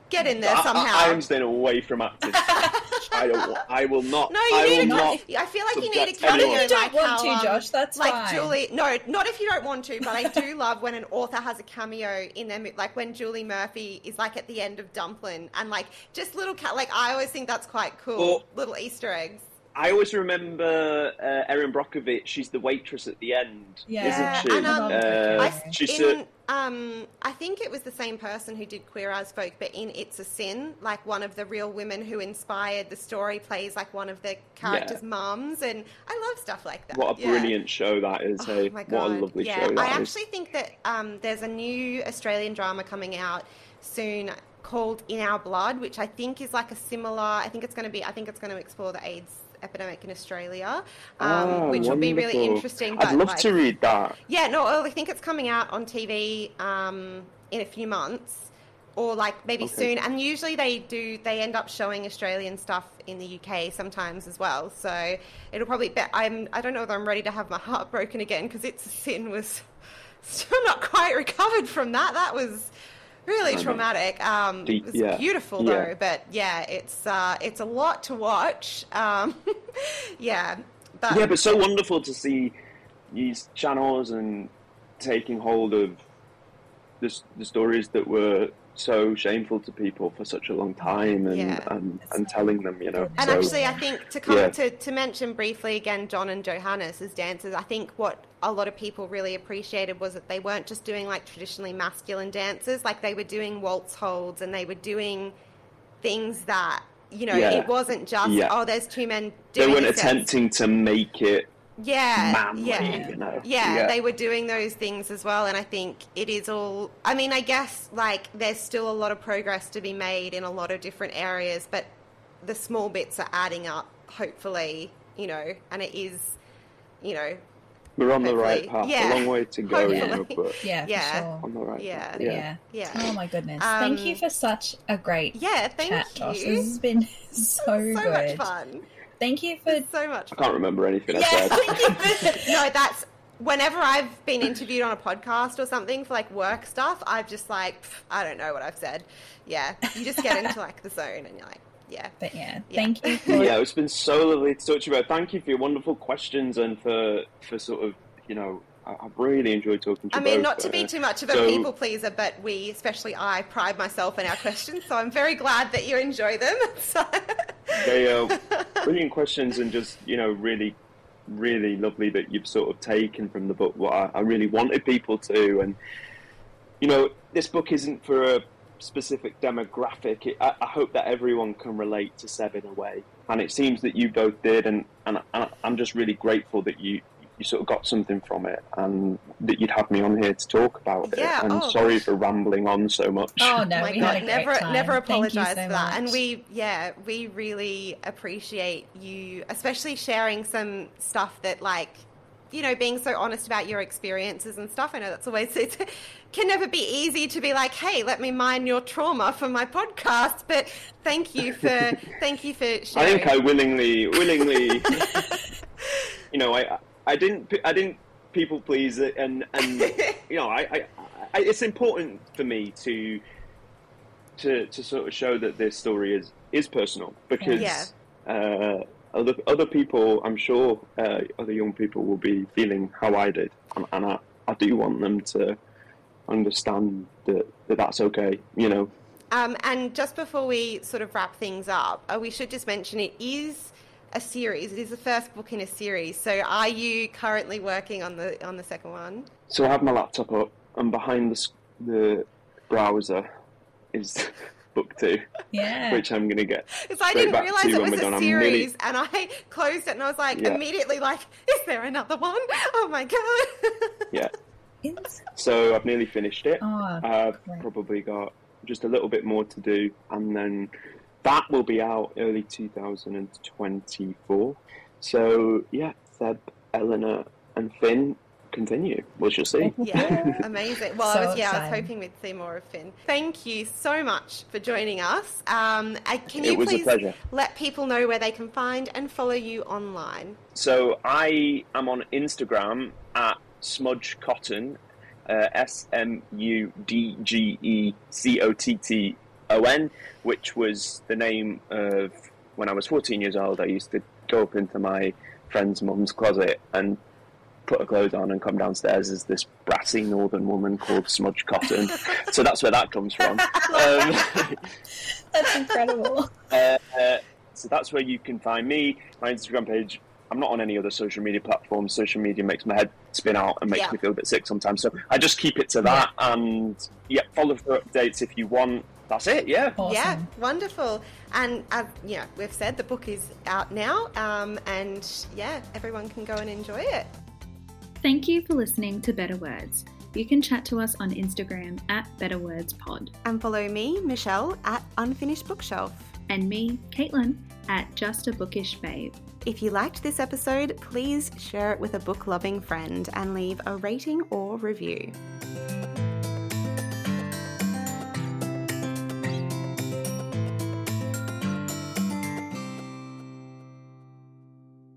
get in there I, somehow I, I'm staying away from acting. I don't. I will not. No, you I need will a. not. I feel like you need a subject cameo. anyone. You don't like want how, to, um, Josh, that's like fine. Julie. No, not if you don't want to, but I do love when an author has a cameo in them. Like when Julie Murphy is like at the end of Dumplin' and like just little cat. Like I always think that's quite cool. Or- little Easter eggs. I always remember uh, Erin Brockovich. She's the waitress at the end, Yeah, isn't she? and, um, Uh, I, she's in, a- um, I think it was the same person who did Queer as Folk, but in It's a Sin, like one of the real women who inspired the story plays like one of the characters' mums, and I love stuff like that. what a Yeah. brilliant show that is! Oh hey, my what god! a lovely yeah, show that I is. actually think that um, there's a new Australian drama coming out soon called In Our Blood, which I think is like a similar. I think it's going to be. I think it's going to explore the AIDS epidemic in Australia, um, Ah, which will be really interesting. I'd love like- to read that. Yeah, no, I think it's coming out on TV um, in a few months, or like maybe Okay. soon. And usually they do. They end up showing Australian stuff in the UK sometimes as well. So it'll probably. Be, I'm. I don't know whether I'm ready to have my heart broken again because it's a sin was still not quite recovered from that. That was really know. traumatic. Um, Deep- it was yeah, beautiful yeah. though, but yeah, it's uh, it's a lot to watch. Um, yeah, but Yeah, but so wonderful to see these channels and taking hold of the, the stories that were so shameful to people for such a long time and Yeah. and, and telling them, you know. And so, actually, I think to come Yeah. to, to mention briefly again, John and Johannes as dancers, I think what a lot of people really appreciated was that they weren't just doing like traditionally masculine dances, like they were doing waltz holds and they were doing things that, you know, Yeah. it wasn't just, oh, there's two men they weren't attempting to make it yeah, manly, yeah. you know. Yeah, they were doing those things as well, and I think it is all. I mean, I guess like there's still a lot of progress to be made in a lot of different areas, but the small bits are adding up. Hopefully, you know, and it is, you know, We're on the right path. Yeah. A long way to go, you know, but Yeah, Yeah. for sure. on the right Yeah. path. Yeah. yeah, Oh my goodness. Um, thank you for such a great yeah. Thank chat, you. Josh. This has been so, so much good. fun. Thank you for So much. I can't remember anything I Yeah, said. thank you for no, that's whenever I've been interviewed on a podcast or something for like work stuff, I've just like pff, I don't know what I've said. Yeah, you just get into like the zone and you're like, yeah. But yeah, Yeah. thank you for yeah, it's been so lovely to talk to you about. Thank you for your wonderful questions and for for sort of you know I, really enjoyed talking to you. I mean, both, not to be too much of a so- people pleaser, but we, especially I, pride myself in our questions. So I'm very glad that you enjoy them. So- They are brilliant questions and just you know really really lovely that you've sort of taken from the book what I, I really wanted people to and you know this book isn't for a specific demographic it, I, I hope that everyone can relate to Seb in a way and it seems that you both did and, and, and I'm just really grateful that you you sort of got something from it and that you'd have me on here to talk about Yeah, it and oh, sorry gosh. for rambling on so much Oh no, Oh my we God, had a great never, time. never apologize so for that. And we, yeah, we really appreciate you, especially sharing some stuff that, like, you know, being so honest about your experiences and stuff. I know that's always it can never be easy to be like, hey, let me mine your trauma for my podcast. But thank you for, thank you for sharing. I think I willingly, willingly, you know, I, I didn't, I didn't people please it, and and you know, I, I, I, it's important for me to, to, to sort of show that this story is is personal because Yeah. uh, other other people, I'm sure, uh, other young people will be feeling how I did, and, and I, I do want them to understand that, that that's okay, you know. Um, and just before we sort of wrap things up, uh, we should just mention it is a series. It is the first book in a series. So, are you currently working on the on the second one? So I have my laptop up, and behind the the browser is book two, yeah. which I'm gonna get. Because I didn't back realize it was a done. I'm really- series, and I closed it, and I was like Yeah. immediately like, "Is there another one? Oh my god!" Yeah. It's- So I've nearly finished it. oh, I've great. probably got just a little bit more to do, and then that will be out early 2024. So yeah, Seb, Eleanor, and Finn continue. We shall see. yeah, amazing. Well, I was yeah, I was hoping we'd see more of Finn. Thank you so much for joining us. Um, uh, can It you was a please pleasure. let people know where they can find and follow you online? So I am on Instagram at Smudge Cotton, uh, S M U D G E C O T T O N, which was the name of when I was 14 years old, I used to go up into my friend's mum's closet and put her clothes on and come downstairs as this brassy northern woman called Smudge Cotton. so that's where that comes from. Um, that's incredible. Uh, uh, so that's where you can find me. My Instagram page. I'm not on any other social media platforms. Social media makes my head spin out and makes yeah. me feel a bit sick sometimes. So I just keep it to that. Yeah. And yeah, follow for updates if you want. That's it. Yeah. Awesome. Yeah. Wonderful. And uh, yeah, we've said the book is out now. Um, and yeah, everyone can go and enjoy it. Thank you for listening to Better Words. You can chat to us on Instagram at Better Words Pod. And follow me, Michelle, at Unfinished Bookshelf. And me, Caitlin, at Just a Bookish Babe. If you liked this episode, please share it with a book loving friend and leave a rating or review.